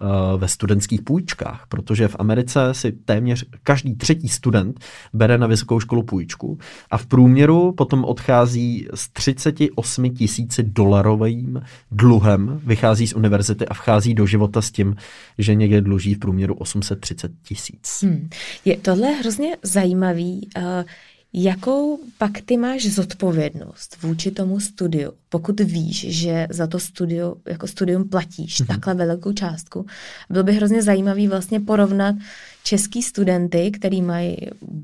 ve studentských půjčkách, protože v Americe si téměř každý třetí student bere na vysokou školu půjčku a v průměru potom odchází s 38 tisíci dolarovým dluhem, vychází z univerzity a vchází do života s tím, že někde dluží v průměru 830 tisíc. Hmm. Je tohle hrozně zajímavý. Uh, Jakou pak ty máš zodpovědnost vůči tomu studiu, pokud víš, že za to studio, jako studium platíš mm-hmm. takhle velkou částku? Bylo by hrozně zajímavý vlastně porovnat český studenty, který mají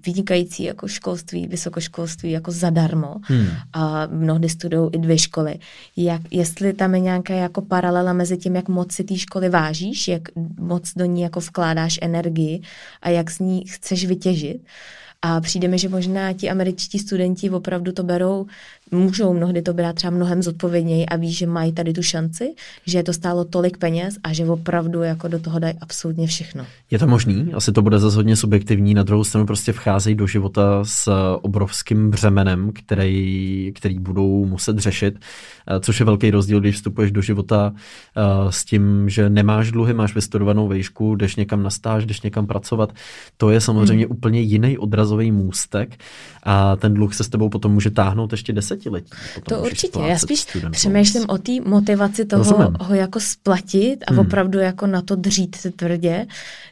vynikající jako školství, vysokoškolství jako zadarmo hmm. a mnohdy studují i dvě školy. Jak, jestli tam je nějaká jako paralela mezi tím, jak moc si té školy vážíš, jak moc do ní jako vkládáš energii a jak z ní chceš vytěžit. A přijde mi, že možná ti američtí studenti opravdu to berou můžou mnohdy to brát třeba mnohem zodpovědněji a ví, že mají tady tu šanci, že to stálo tolik peněz a že opravdu jako do toho dají absolutně všechno. Je to možný? Asi to bude zase hodně subjektivní. Na druhou stranu prostě vcházejí do života s obrovským břemenem, který, který budou muset řešit, eh, což je velký rozdíl, když vstupuješ do života eh, s tím, že nemáš dluhy, máš vystudovanou vejšku, jdeš někam na stáž, jdeš někam pracovat. To je samozřejmě hmm. úplně jiný odrazový můstek a ten dluh se s tebou potom může táhnout ještě deset desetiletí. To určitě. Já spíš studentům. přemýšlím o té motivaci toho ho jako splatit a hmm. opravdu jako na to dřít se tvrdě.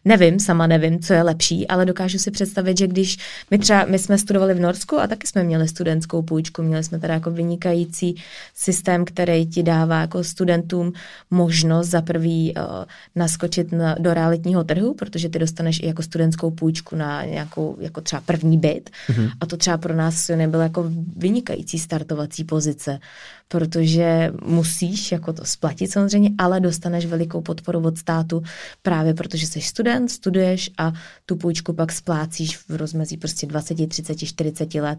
Nevím, sama nevím, co je lepší, ale dokážu si představit, že když my třeba, my jsme studovali v Norsku a taky jsme měli studentskou půjčku, měli jsme teda jako vynikající systém, který ti dává jako studentům možnost za prvý uh, naskočit na, do realitního trhu, protože ty dostaneš i jako studentskou půjčku na nějakou jako třeba první byt hmm. a to třeba pro nás nebyl jako vynikající start startovací pozice, protože musíš jako to splatit samozřejmě, ale dostaneš velikou podporu od státu právě protože jsi student, studuješ a tu půjčku pak splácíš v rozmezí prostě 20, 30, 40 let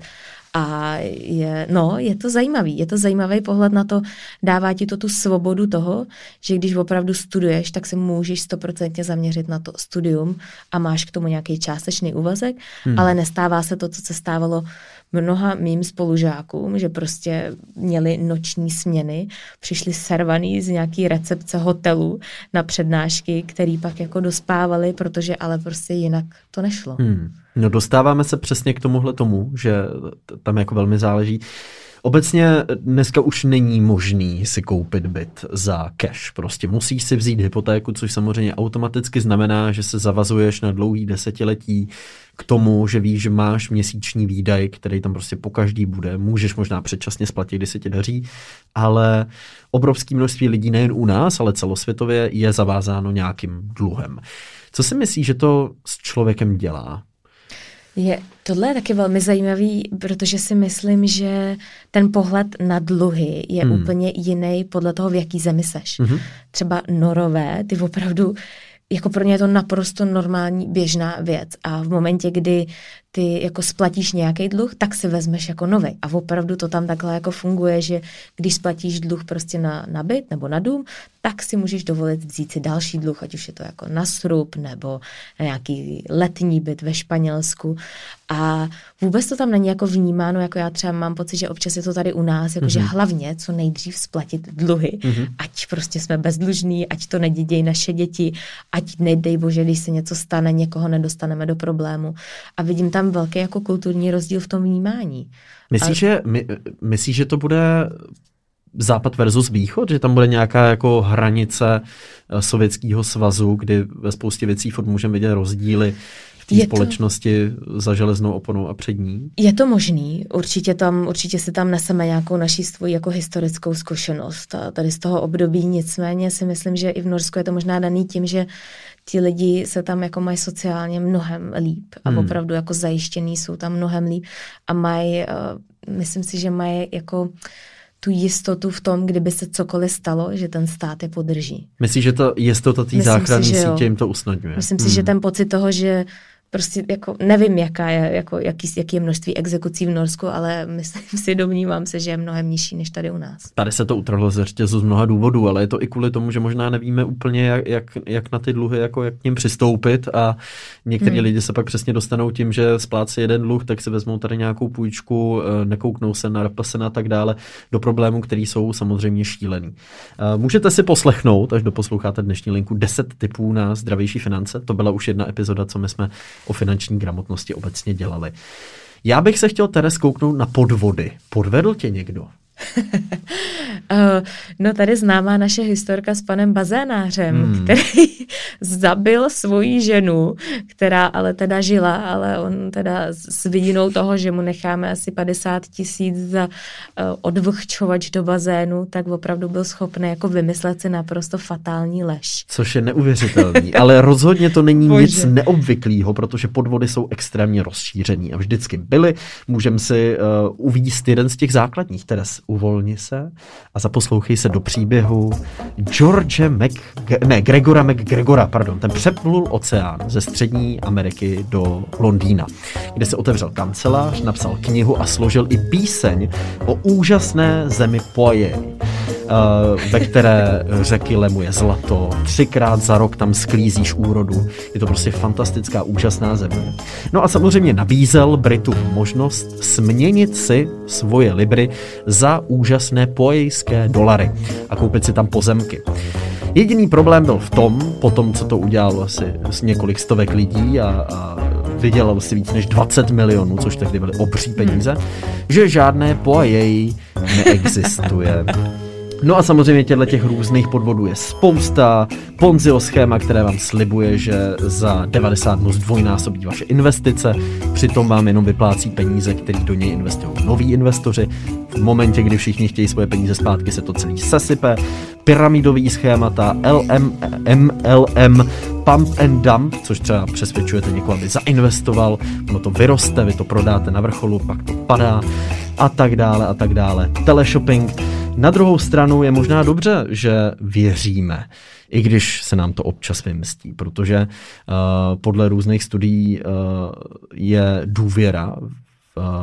a je, no, je to zajímavý, je to zajímavý pohled na to, dává ti to tu svobodu toho, že když opravdu studuješ, tak se můžeš stoprocentně zaměřit na to studium a máš k tomu nějaký částečný úvazek, hmm. ale nestává se to, co se stávalo mnoha mým spolužákům, že prostě měli noční směny, přišli servaný z nějaký recepce hotelu na přednášky, který pak jako dospávali, protože ale prostě jinak to nešlo. Hmm. No dostáváme se přesně k tomuhle tomu, že tam jako velmi záleží. Obecně dneska už není možný si koupit byt za cash. Prostě musíš si vzít hypotéku, což samozřejmě automaticky znamená, že se zavazuješ na dlouhý desetiletí k tomu, že víš, že máš měsíční výdaj, který tam prostě po každý bude. Můžeš možná předčasně splatit, když se ti daří, ale obrovské množství lidí nejen u nás, ale celosvětově je zavázáno nějakým dluhem. Co si myslíš, že to s člověkem dělá? Je, tohle je taky velmi zajímavý, protože si myslím, že ten pohled na dluhy je hmm. úplně jiný podle toho, v jaký zemi seš. Hmm. Třeba norové, ty opravdu jako pro ně je to naprosto normální běžná věc a v momentě, kdy ty jako splatíš nějaký dluh, tak si vezmeš jako nový. A opravdu to tam takhle jako funguje, že když splatíš dluh prostě na, na byt nebo na dům, tak si můžeš dovolit vzít si další dluh, ať už je to jako na srub nebo na nějaký letní byt ve Španělsku. A vůbec to tam není jako vnímáno, jako já třeba mám pocit, že občas je to tady u nás, jako mm-hmm. že mhm. hlavně co nejdřív splatit dluhy, mm-hmm. ať prostě jsme bezdlužní, ať to nedědějí naše děti, ať nedej bože, když se něco stane, někoho nedostaneme do problému. A vidím tam velký jako kulturní rozdíl v tom vnímání. Myslíš, a... že, my, myslíš, že to bude západ versus východ, že tam bude nějaká jako hranice eh, Sovětského svazu, kdy ve spoustě věcí furt můžeme vidět rozdíly v té společnosti to... za železnou oponou a přední? Je to možný, určitě tam, určitě si tam neseme nějakou naší svoji jako historickou zkušenost a tady z toho období, nicméně si myslím, že i v Norsku je to možná daný tím, že ti lidi se tam jako mají sociálně mnohem líp a hmm. opravdu jako zajištěný jsou tam mnohem líp a mají, uh, myslím si, že mají jako tu jistotu v tom, kdyby se cokoliv stalo, že ten stát je podrží. Myslíš, že ta jistota té záchranné sítě jim to usnadňuje? Myslím hmm. si, že ten pocit toho, že prostě jako nevím, jaká je, jako, jaký, jaký je množství exekucí v Norsku, ale myslím si, domnívám se, že je mnohem nižší než tady u nás. Tady se to utrhlo ze řetězu z mnoha důvodů, ale je to i kvůli tomu, že možná nevíme úplně, jak, jak, jak na ty dluhy, jako jak k ním přistoupit a některý hmm. lidi se pak přesně dostanou tím, že splácí jeden dluh, tak si vezmou tady nějakou půjčku, eh, nekouknou se na RPSN a tak dále, do problémů, který jsou samozřejmě šílený. Eh, můžete si poslechnout, až doposloucháte dnešní linku, 10 typů na zdravější finance. To byla už jedna epizoda, co my jsme o finanční gramotnosti obecně dělali. Já bych se chtěl tedy zkouknout na podvody. Podvedl tě někdo? Eh, no tady známá naše historka s panem bazénářem, hmm. který zabil svoji ženu, která ale teda žila, ale on teda s vidinou toho, že mu necháme asi 50 tisíc za uh, odvlhčovač do bazénu, tak opravdu byl schopný jako vymyslet si naprosto fatální lež. Což je neuvěřitelný, ale rozhodně to není Bože. nic neobvyklého, protože podvody jsou extrémně rozšířený a vždycky byly. Můžeme si uh, uvíct jeden z těch základních, Teres, uvolni se a zaposlouchej se do příběhu George Mac... ne, Gregora McGregora, pardon, ten přeplul oceán ze střední Ameriky do Londýna, kde se otevřel kancelář, napsal knihu a složil i píseň o úžasné zemi Poje, Eh, ve které řeky lemuje zlato, třikrát za rok tam sklízíš úrodu. Je to prostě fantastická, úžasná země. No a samozřejmě nabízel Britům možnost směnit si svoje libry za úžasné pojejské dolary a koupit si tam pozemky. Jediný problém byl v tom, po tom, co to udělalo asi s několik stovek lidí a, a vydělal si víc než 20 milionů, což tehdy byly obří peníze, že žádné pojej neexistuje. No a samozřejmě těchto těch různých podvodů je spousta. Ponziho schéma, které vám slibuje, že za 90 dnů zdvojnásobí vaše investice, přitom vám jenom vyplácí peníze, které do něj investují noví investoři. V momentě, kdy všichni chtějí svoje peníze zpátky, se to celý sesype. Pyramidový schémata, LM, MLM, pump and dump, což třeba přesvědčujete někoho, aby zainvestoval, ono to vyroste, vy to prodáte na vrcholu, pak to padá a tak dále a tak dále. Teleshopping. Na druhou stranu je možná dobře, že věříme, i když se nám to občas vymstí, protože uh, podle různých studií uh, je důvěra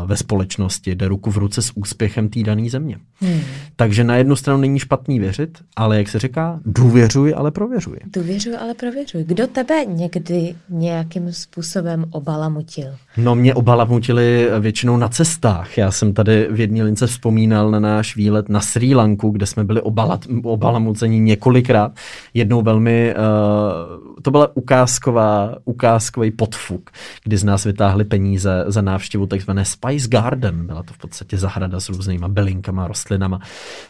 ve společnosti jde ruku v ruce s úspěchem té dané země. Hmm. Takže na jednu stranu není špatný věřit, ale jak se říká, důvěřuj, ale prověřuj. Důvěřuj, ale prověřuj. Kdo tebe někdy nějakým způsobem obalamutil? No mě obalamutili většinou na cestách. Já jsem tady v jedné lince vzpomínal na náš výlet na Sri Lanku, kde jsme byli obalat, obalamuceni několikrát. Jednou velmi, uh, to byla ukázková, ukázkový podfuk, kdy z nás vytáhli peníze za návštěvu takzvané Spice Garden. Byla to v podstatě zahrada s různýma bylinkama, rostlinama.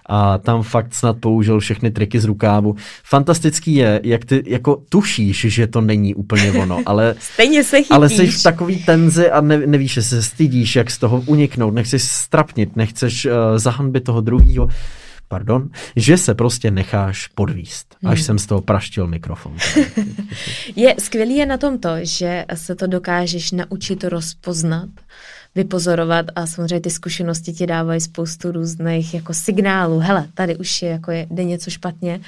A tam fakt snad použil všechny triky z rukávu. Fantastický je, jak ty jako tušíš, že to není úplně ono, ale, Stejně se chytíš. ale jsi v takový tenzi a ne, nevíš, že se stydíš, jak z toho uniknout, nechceš strapnit, nechceš uh, zahanbit toho druhého pardon, že se prostě necháš podvíst. Až Hmm. jsem z toho praštil mikrofon. Je skvělý je na tom to, že se to dokážeš naučit rozpoznat, vypozorovat a samozřejmě ty zkušenosti ti dávají spoustu různých jako signálů. Hele, tady už je, jako je, jde něco špatně,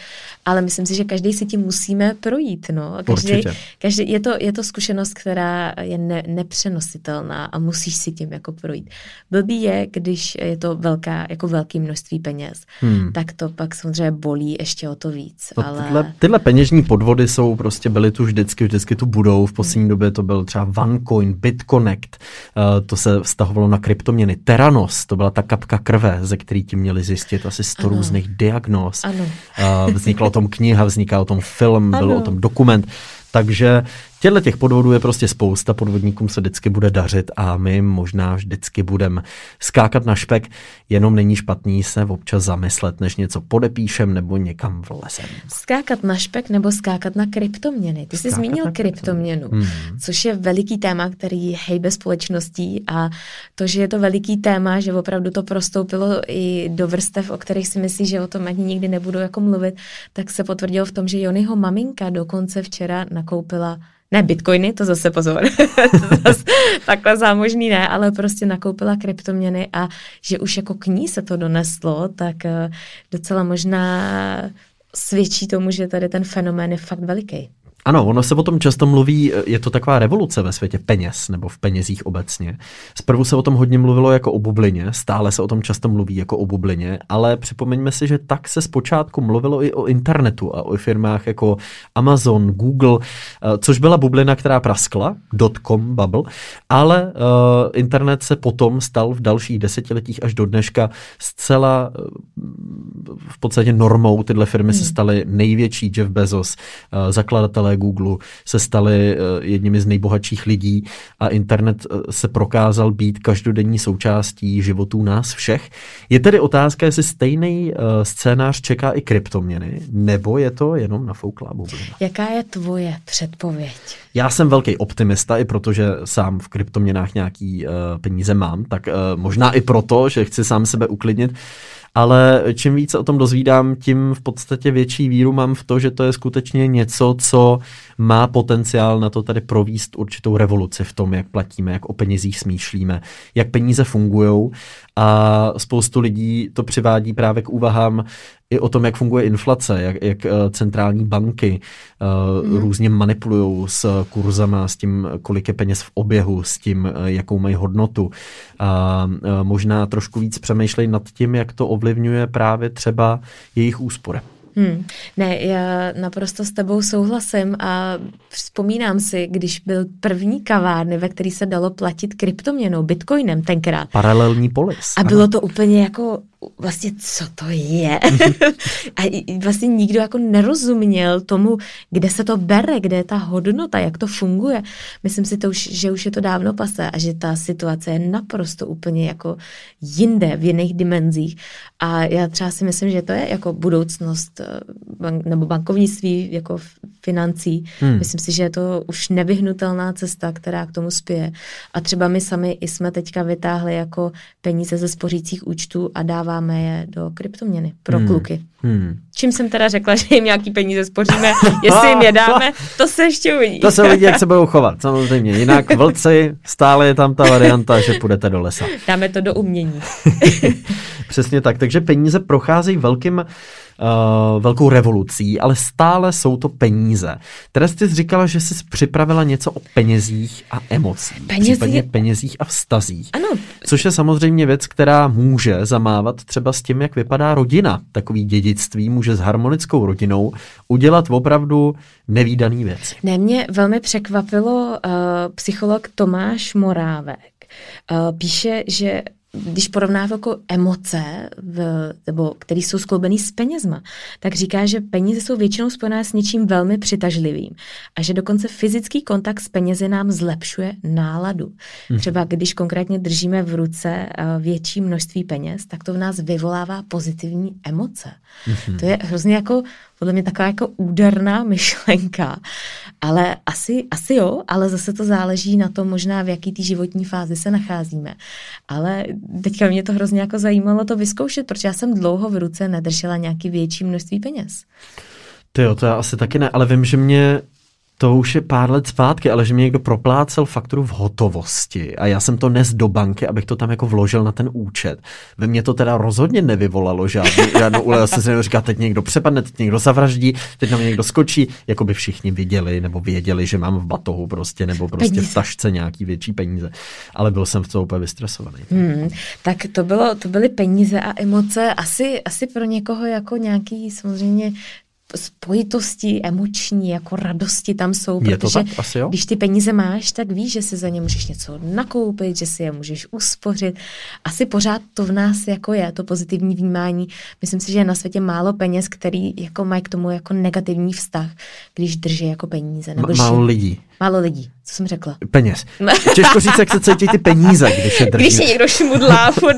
ale myslím si, že každý si tím musíme projít. No. Každý, Určitě. každý, je, to, je to zkušenost, která je ne, nepřenositelná a musíš si tím jako projít. Blbý je, když je to velká, jako velké množství peněz, Hmm. tak to pak samozřejmě bolí ještě o to víc. No, ale... tyhle, tyhle peněžní podvody jsou prostě, byly tu vždycky, vždycky tu budou. V poslední době to byl třeba OneCoin, BitConnect, uh, to se vztahovalo na kryptoměny. Teranos, to byla ta kapka krve, ze který ti měli zjistit asi 100 Ano. různých diagnóz. Ano. Uh, vznikla o tom kniha, vzniká o tom film, byl Ano. o tom dokument. Takže těchto těch podvodů je prostě spousta, podvodníkům se vždycky bude dařit a my možná vždycky budeme skákat na špek, jenom není špatný se občas zamyslet, než něco podepíšem nebo někam vlezem. Skákat na špek nebo skákat na kryptoměny. Ty jsi Skákat zmínil na kryptoměnu, Hmm. což je veliký téma, který hejbe společností a to, že je to veliký téma, že opravdu to prostoupilo i do vrstev, o kterých si myslí, že o tom ani nikdy nebudou jako mluvit, tak se potvrdilo v tom, že Jonyho maminka dokonce včera nakoupila ne bitcoiny, to zase pozor, to zase, takhle zámožný ne, ale prostě nakoupila kryptoměny a že už jako k ní se to doneslo, tak eh, docela možná svědčí tomu, že tady ten fenomén je fakt veliký. Ano, ono se o tom často mluví, je to taková revoluce ve světě peněz nebo v penězích obecně. Zprvu se o tom hodně mluvilo jako o bublině, stále se o tom často mluví jako o bublině, ale připomeňme si, že tak se zpočátku mluvilo i o internetu a o firmách jako Amazon, Google, eh, což byla bublina, která praskla, dotcom bubble, ale uh, internet se potom stal v dalších desetiletích až do dneška zcela eh, v podstatě normou. Tyhle firmy se staly největší, Jeff Bezos, eh, zakladatelé Google, se stali eh, jedními z nejbohatších lidí a internet eh, se prokázal být každodenní součástí životů nás všech. Je tedy otázka, jestli stejný eh, scénář čeká i kryptoměny, nebo je to jenom nafouklá bublina. Jaká je tvoje předpověď? Já jsem velký optimista, i protože sám v kryptoměnách nějaký uh, peníze mám, tak uh, možná i proto, že chci sám sebe uklidnit, ale čím více o tom dozvídám, tím v podstatě větší víru mám v to, že to je skutečně něco, co má potenciál na to tady províst určitou revoluci v tom, jak platíme, jak o penězích smýšlíme, jak peníze fungují a spoustu lidí to přivádí právě k úvahám i o tom, jak funguje inflace, jak, jak eh, centrální banky uh, mm. různě manipulují s kurzama, s tím, kolik je peněz v oběhu, s tím, eh, jakou mají hodnotu. A eh, možná trošku víc přemýšlej nad tím, jak to ovlivňuje právě třeba jejich úspory. Hmm. Ne, já naprosto s tebou souhlasím a vzpomínám si, když byl první kavárny, ve který se dalo platit kryptoměnou, bitcoinem tenkrát. Paralelní polis. A bylo to úplně jako vlastně co to je. a vlastně nikdo jako nerozuměl tomu, kde se to bere, kde je ta hodnota, jak to funguje. Myslím si, to už, že už je to dávno pase a že ta situace je naprosto úplně jako jinde, v jiných dimenzích. A já třeba si myslím, že to je jako budoucnost eh, bank, nebo bankovnictví jako financí. Hmm. Myslím si, že je to už nevyhnutelná cesta, která k tomu spěje. A třeba my sami jsme teďka vytáhli jako peníze ze spořících účtů a dáváme je do kryptoměny pro hmm. kluky. Hmm. Čím jsem teda řekla, že jim nějaký peníze spoříme, jestli jim je dáme, to se ještě uvidí. To se uvidí, jak se budou chovat, samozřejmě. Jinak vlci, stále je tam ta varianta, že půjdete do lesa. Dáme to do umění. Přesně tak. Takže peníze procházejí velkým, uh, velkou revolucí, ale stále jsou to peníze. Teraz ty jsi říkala, že jsi připravila něco o penězích a emocích. Penězi- Případně penězích a vztazích. Ano, Což je samozřejmě věc, která může zamávat třeba s tím, jak vypadá rodina. Takový dědictví může s harmonickou rodinou udělat opravdu nevýdaný věc. Ne, mě velmi překvapilo uh, psycholog Tomáš Morávek. Uh, píše, že když porovná jako emoce, v, nebo které jsou skloubený s penězma, tak říká, že peníze jsou většinou spojené s něčím velmi přitažlivým a že dokonce fyzický kontakt s penězi nám zlepšuje náladu. Třeba když konkrétně držíme v ruce uh, větší množství peněz, tak to v nás vyvolává pozitivní emoce. To je hrozně jako podle mě taková jako úderná myšlenka. Ale asi, asi jo, ale zase to záleží na tom možná, v jaký té životní fázi se nacházíme. Ale teďka mě to hrozně jako zajímalo to vyzkoušet, protože já jsem dlouho v ruce nedržela nějaký větší množství peněz. Ty jo, to já asi taky ne, ale vím, že mě to už je pár let zpátky, ale že mě někdo proplácel fakturu v hotovosti a já jsem to nes do banky, abych to tam jako vložil na ten účet. Ve mně to teda rozhodně nevyvolalo žádnou, žádnou ulevu. jsem si říkal, teď někdo přepadne, teď někdo zavraždí, teď na mě někdo skočí, jako by všichni viděli nebo věděli, že mám v batohu prostě, nebo prostě Peníze. v tašce nějaký větší peníze. Ale byl jsem v tom úplně vystresovaný. Hmm, tak to, bylo, to byly peníze a emoce. Asi, asi pro někoho jako nějaký samozřejmě spojitosti emoční, jako radosti tam jsou, Je to protože tak? Asi jo? když ty peníze máš, tak víš, že si za ně můžeš něco nakoupit, že si je můžeš uspořit. Asi pořád to v nás jako je, to pozitivní vnímání. Myslím si, že je na světě málo peněz, který jako mají k tomu jako negativní vztah, když drží jako peníze. Nebo málo lidí. Málo lidí, co jsem řekla. Peněz. Těžko říct, jak se cítí ty peníze, když je drží. Když je někdo šmudlá, furt.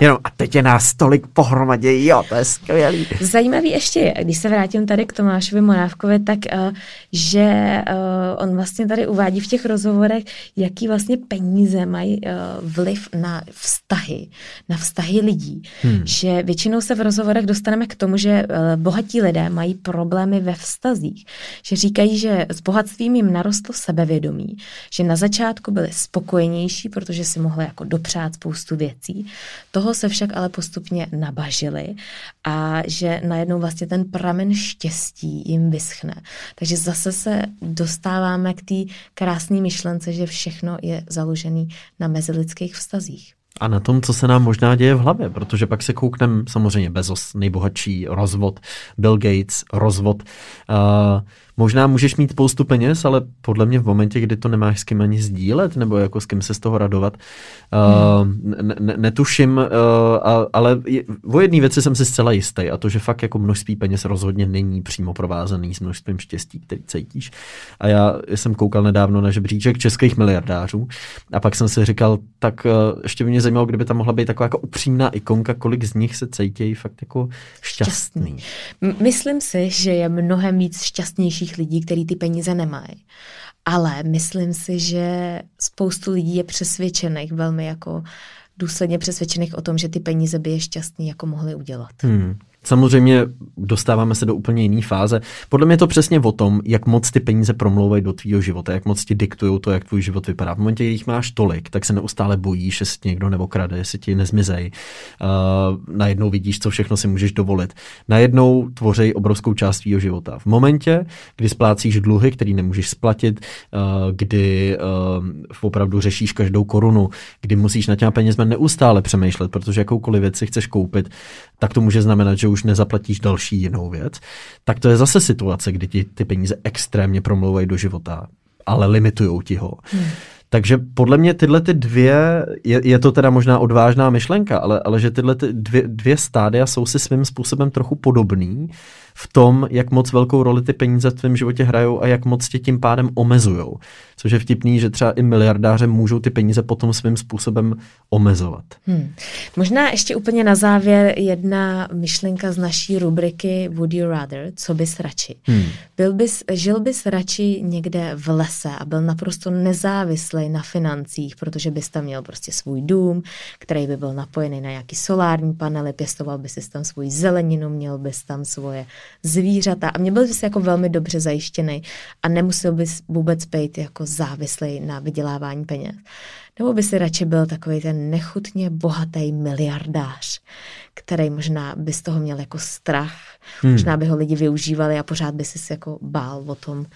Jenom, a teď je nás tolik pohromadě, jo, to je skvělý. Zajímavý ještě je, když se vrátím tady k Tomášovi Morávkovi, tak uh, že uh, on vlastně tady uvádí v těch rozhovorech, jaký vlastně peníze mají uh, vliv na vztahy, na vztahy lidí. Hmm. Že většinou se v rozhovorech dostaneme k tomu, že uh, bohatí lidé mají problémy ve vztazích. Že říkají, že s bohatstvím jim narostlo sebevědomí, že na začátku byli spokojenější, protože si mohli jako dopřát spoustu věcí. Toho se však ale postupně nabažili a že najednou vlastně ten pramen štěstí jim vyschne. Takže zase se dostáváme k té krásné myšlence, že všechno je založené na mezilidských vztazích. A na tom, co se nám možná děje v hlavě, protože pak se koukneme samozřejmě Bezos, nejbohatší, rozvod, Bill Gates, rozvod. Uh, možná můžeš mít spoustu peněz, ale podle mě v momentě, kdy to nemáš s kým ani sdílet, nebo jako s kým se z toho radovat, uh, ne, ne, netuším, uh, a, ale je, o jedné věci jsem si zcela jistý, a to, že fakt jako množství peněz rozhodně není přímo provázaný s množstvím štěstí, který cítíš. A já jsem koukal nedávno na žebříček českých miliardářů a pak jsem si říkal, tak uh, ještě by mě zajímalo, kdyby tam mohla být taková jako upřímná ikonka, kolik z nich se cítějí fakt jako šťastný. M- Myslím si, že je mnohem víc šťastnějších lidí, kteří ty peníze nemají. Ale myslím si, že spoustu lidí je přesvědčených, velmi jako důsledně přesvědčených o tom, že ty peníze by je šťastný jako mohly udělat. Hmm. Samozřejmě dostáváme se do úplně jiné fáze. Podle mě je to přesně o tom, jak moc ty peníze promlouvají do tvýho života, jak moc ti diktují to, jak tvůj život vypadá. V momentě, kdy jich máš tolik, tak se neustále bojíš, že si ti někdo neokrade, jestli ti nezmizej. Uh, najednou vidíš, co všechno si můžeš dovolit. Najednou tvoří obrovskou část tvýho života. V momentě, kdy splácíš dluhy, který nemůžeš splatit, uh, kdy uh, opravdu řešíš každou korunu, kdy musíš na těma penězma neustále přemýšlet, protože jakoukoliv věc si chceš koupit, tak to může znamenat, že už nezaplatíš další jinou věc, tak to je zase situace, kdy ti ty peníze extrémně promlouvají do života, ale limitují ti ho. Hmm. Takže podle mě tyhle ty dvě, je, je to teda možná odvážná myšlenka, ale, ale že tyhle ty dvě, dvě stádia jsou si svým způsobem trochu podobný v tom, jak moc velkou roli ty peníze v tvém životě hrajou a jak moc tě tím pádem omezujou. Což je vtipný, že třeba i miliardáře můžou ty peníze potom svým způsobem omezovat. Hmm. Možná ještě úplně na závěr jedna myšlenka z naší rubriky Would you rather, co bys radši. Hmm. Byl bys, žil bys radši někde v lese a byl naprosto nezávislý na financích, protože bys tam měl prostě svůj dům, který by byl napojený na nějaký solární panely, pěstoval bys tam svůj zeleninu, měl bys tam svoje zvířata a měl bys jako velmi dobře zajištěný a nemusel bys vůbec být jako závislý na vydělávání peněz. Nebo by si radši byl takový ten nechutně bohatý miliardář, který možná by z toho měl jako strach, hmm. možná by ho lidi využívali a pořád by si jako bál o tom,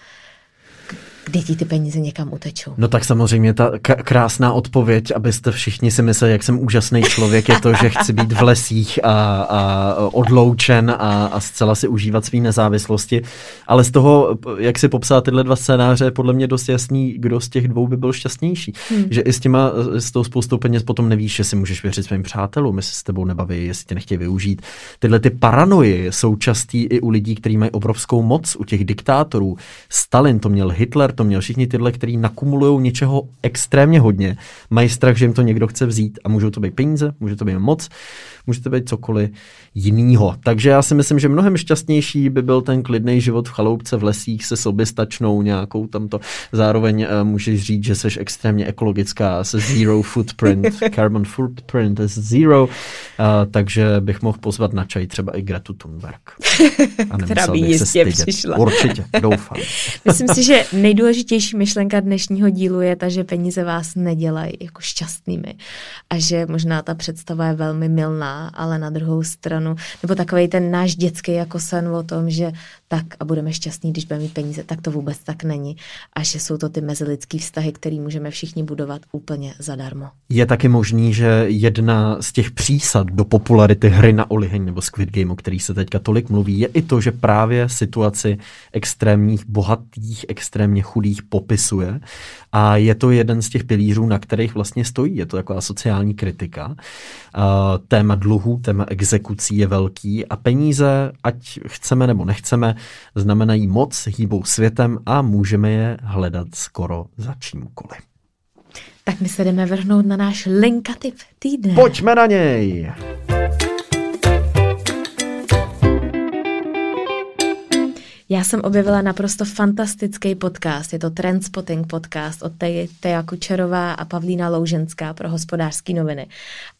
kdy ti ty peníze někam utečou. No tak samozřejmě ta k- krásná odpověď, abyste všichni si mysleli, jak jsem úžasný člověk, je to, že chci být v lesích a, a odloučen a, a zcela si užívat své nezávislosti. Ale z toho, jak si popsal tyhle dva scénáře, je podle mě dost jasný, kdo z těch dvou by byl šťastnější. Hmm. Že i s těma, s tou spoustou peněz potom nevíš, že si můžeš věřit svým přátelům, jestli s tebou nebaví, jestli tě nechtějí využít. Tyhle ty paranoji jsou častý i u lidí, kteří mají obrovskou moc, u těch diktátorů. Stalin to měl, Hitler to měl, všichni tyhle, kteří nakumulují něčeho extrémně hodně, mají strach, že jim to někdo chce vzít a můžou to být peníze, může to být moc, může to být cokoliv jinýho. Takže já si myslím, že mnohem šťastnější by byl ten klidný život v chaloupce v lesích se soběstačnou nějakou tamto. Zároveň uh, můžeš říct, že jsi extrémně ekologická, se zero footprint, carbon footprint is zero, uh, takže bych mohl pozvat na čaj třeba i Gretu Thunberg. A Která by jistě přišla. Určitě, doufám. Myslím si, že nejdůležitější myšlenka dnešního dílu je ta, že peníze vás nedělají jako šťastnými a že možná ta představa je velmi milná, ale na druhou stranu, nebo takový ten náš dětský jako sen o tom, že tak a budeme šťastní, když budeme mít peníze, tak to vůbec tak není. A že jsou to ty mezilidský vztahy, které můžeme všichni budovat úplně zadarmo. Je taky možný, že jedna z těch přísad do popularity hry na oliheň nebo Squid Game, o který se teďka tolik mluví, je i to, že právě situaci extrémních bohatých, extrémně chudých popisuje. A je to jeden z těch pilířů, na kterých vlastně stojí. Je to taková sociální kritika. Téma dluhů, téma exekucí je velký a peníze, ať chceme nebo nechceme, znamenají moc, hýbou světem a můžeme je hledat skoro za čímkoliv. Tak my se jdeme vrhnout na náš linkativ týdne. Pojďme na něj! Já jsem objevila naprosto fantastický podcast. Je to Trendspotting podcast od Teja Kučerová a Pavlína Louženská pro hospodářské noviny.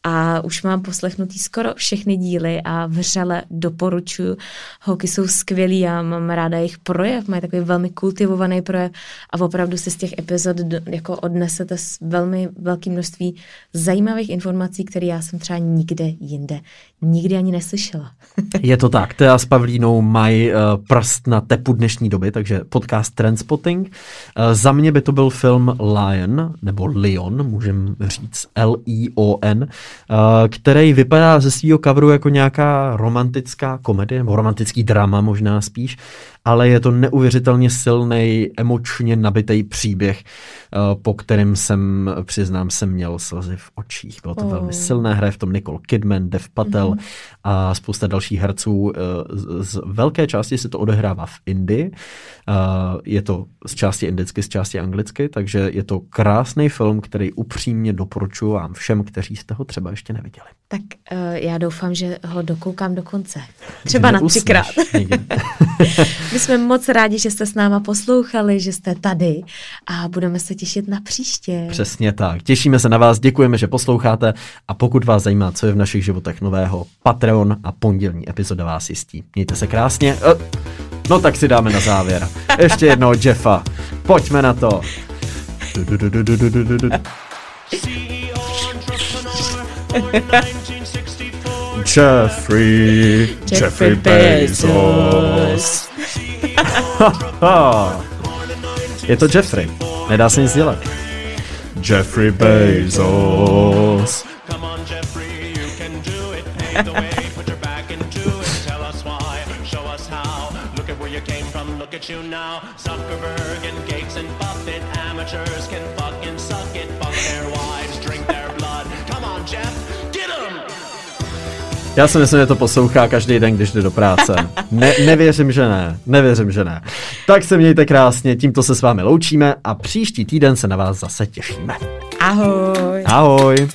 A už mám poslechnutý skoro všechny díly a vřele doporučuji. Holky jsou skvělí, já mám ráda jejich projev, mají takový velmi kultivovaný projev a opravdu si z těch epizod jako odnesete velmi velké množství zajímavých informací, které já jsem třeba nikde jinde nikdy ani neslyšela. Je to tak, Tea s Pavlínou mají uh, prst na tepu dnešní doby, takže podcast Trendspotting. Uh, za mě by to byl film Lion, nebo Lion, můžeme říct L-I-O-N, uh, který vypadá ze svého coveru jako nějaká romantická komedie, nebo romantický drama možná spíš, ale je to neuvěřitelně silný, emočně nabitý příběh, eh, po kterém jsem, přiznám, jsem měl slzy v očích. Bylo to oh. velmi silné, hraje v tom Nicole Kidman, Dev Patel mm-hmm. a spousta dalších herců. Eh, z velké části se to odehrává v Indii. Eh, je to z části indicky, z části anglicky, takže je to krásný film, který upřímně doporučuji vám všem, kteří jste ho třeba ještě neviděli. Tak uh, já doufám, že ho dokoukám do konce. Třeba na třikrát. My jsme moc rádi, že jste s náma poslouchali, že jste tady a budeme se těšit na příště. Přesně tak. Těšíme se na vás, děkujeme, že posloucháte a pokud vás zajímá, co je v našich životech nového, Patreon a pondělní epizoda vás jistí. Mějte se krásně. Eh, no tak si dáme na závěr. Ještě jednoho Jeffa. Pojďme na to. Jeffrey, Jeffrey Bezos. Je to Jeffrey, nedá se nic dělat. Jeffrey Bezos. Come on, Jeffrey, Já si myslím, že to poslouchá každý den, když jde do práce. Ne, nevěřím, že ne. Nevěřím, že ne. Tak se mějte krásně, tímto se s vámi loučíme a příští týden se na vás zase těšíme. Ahoj. Ahoj.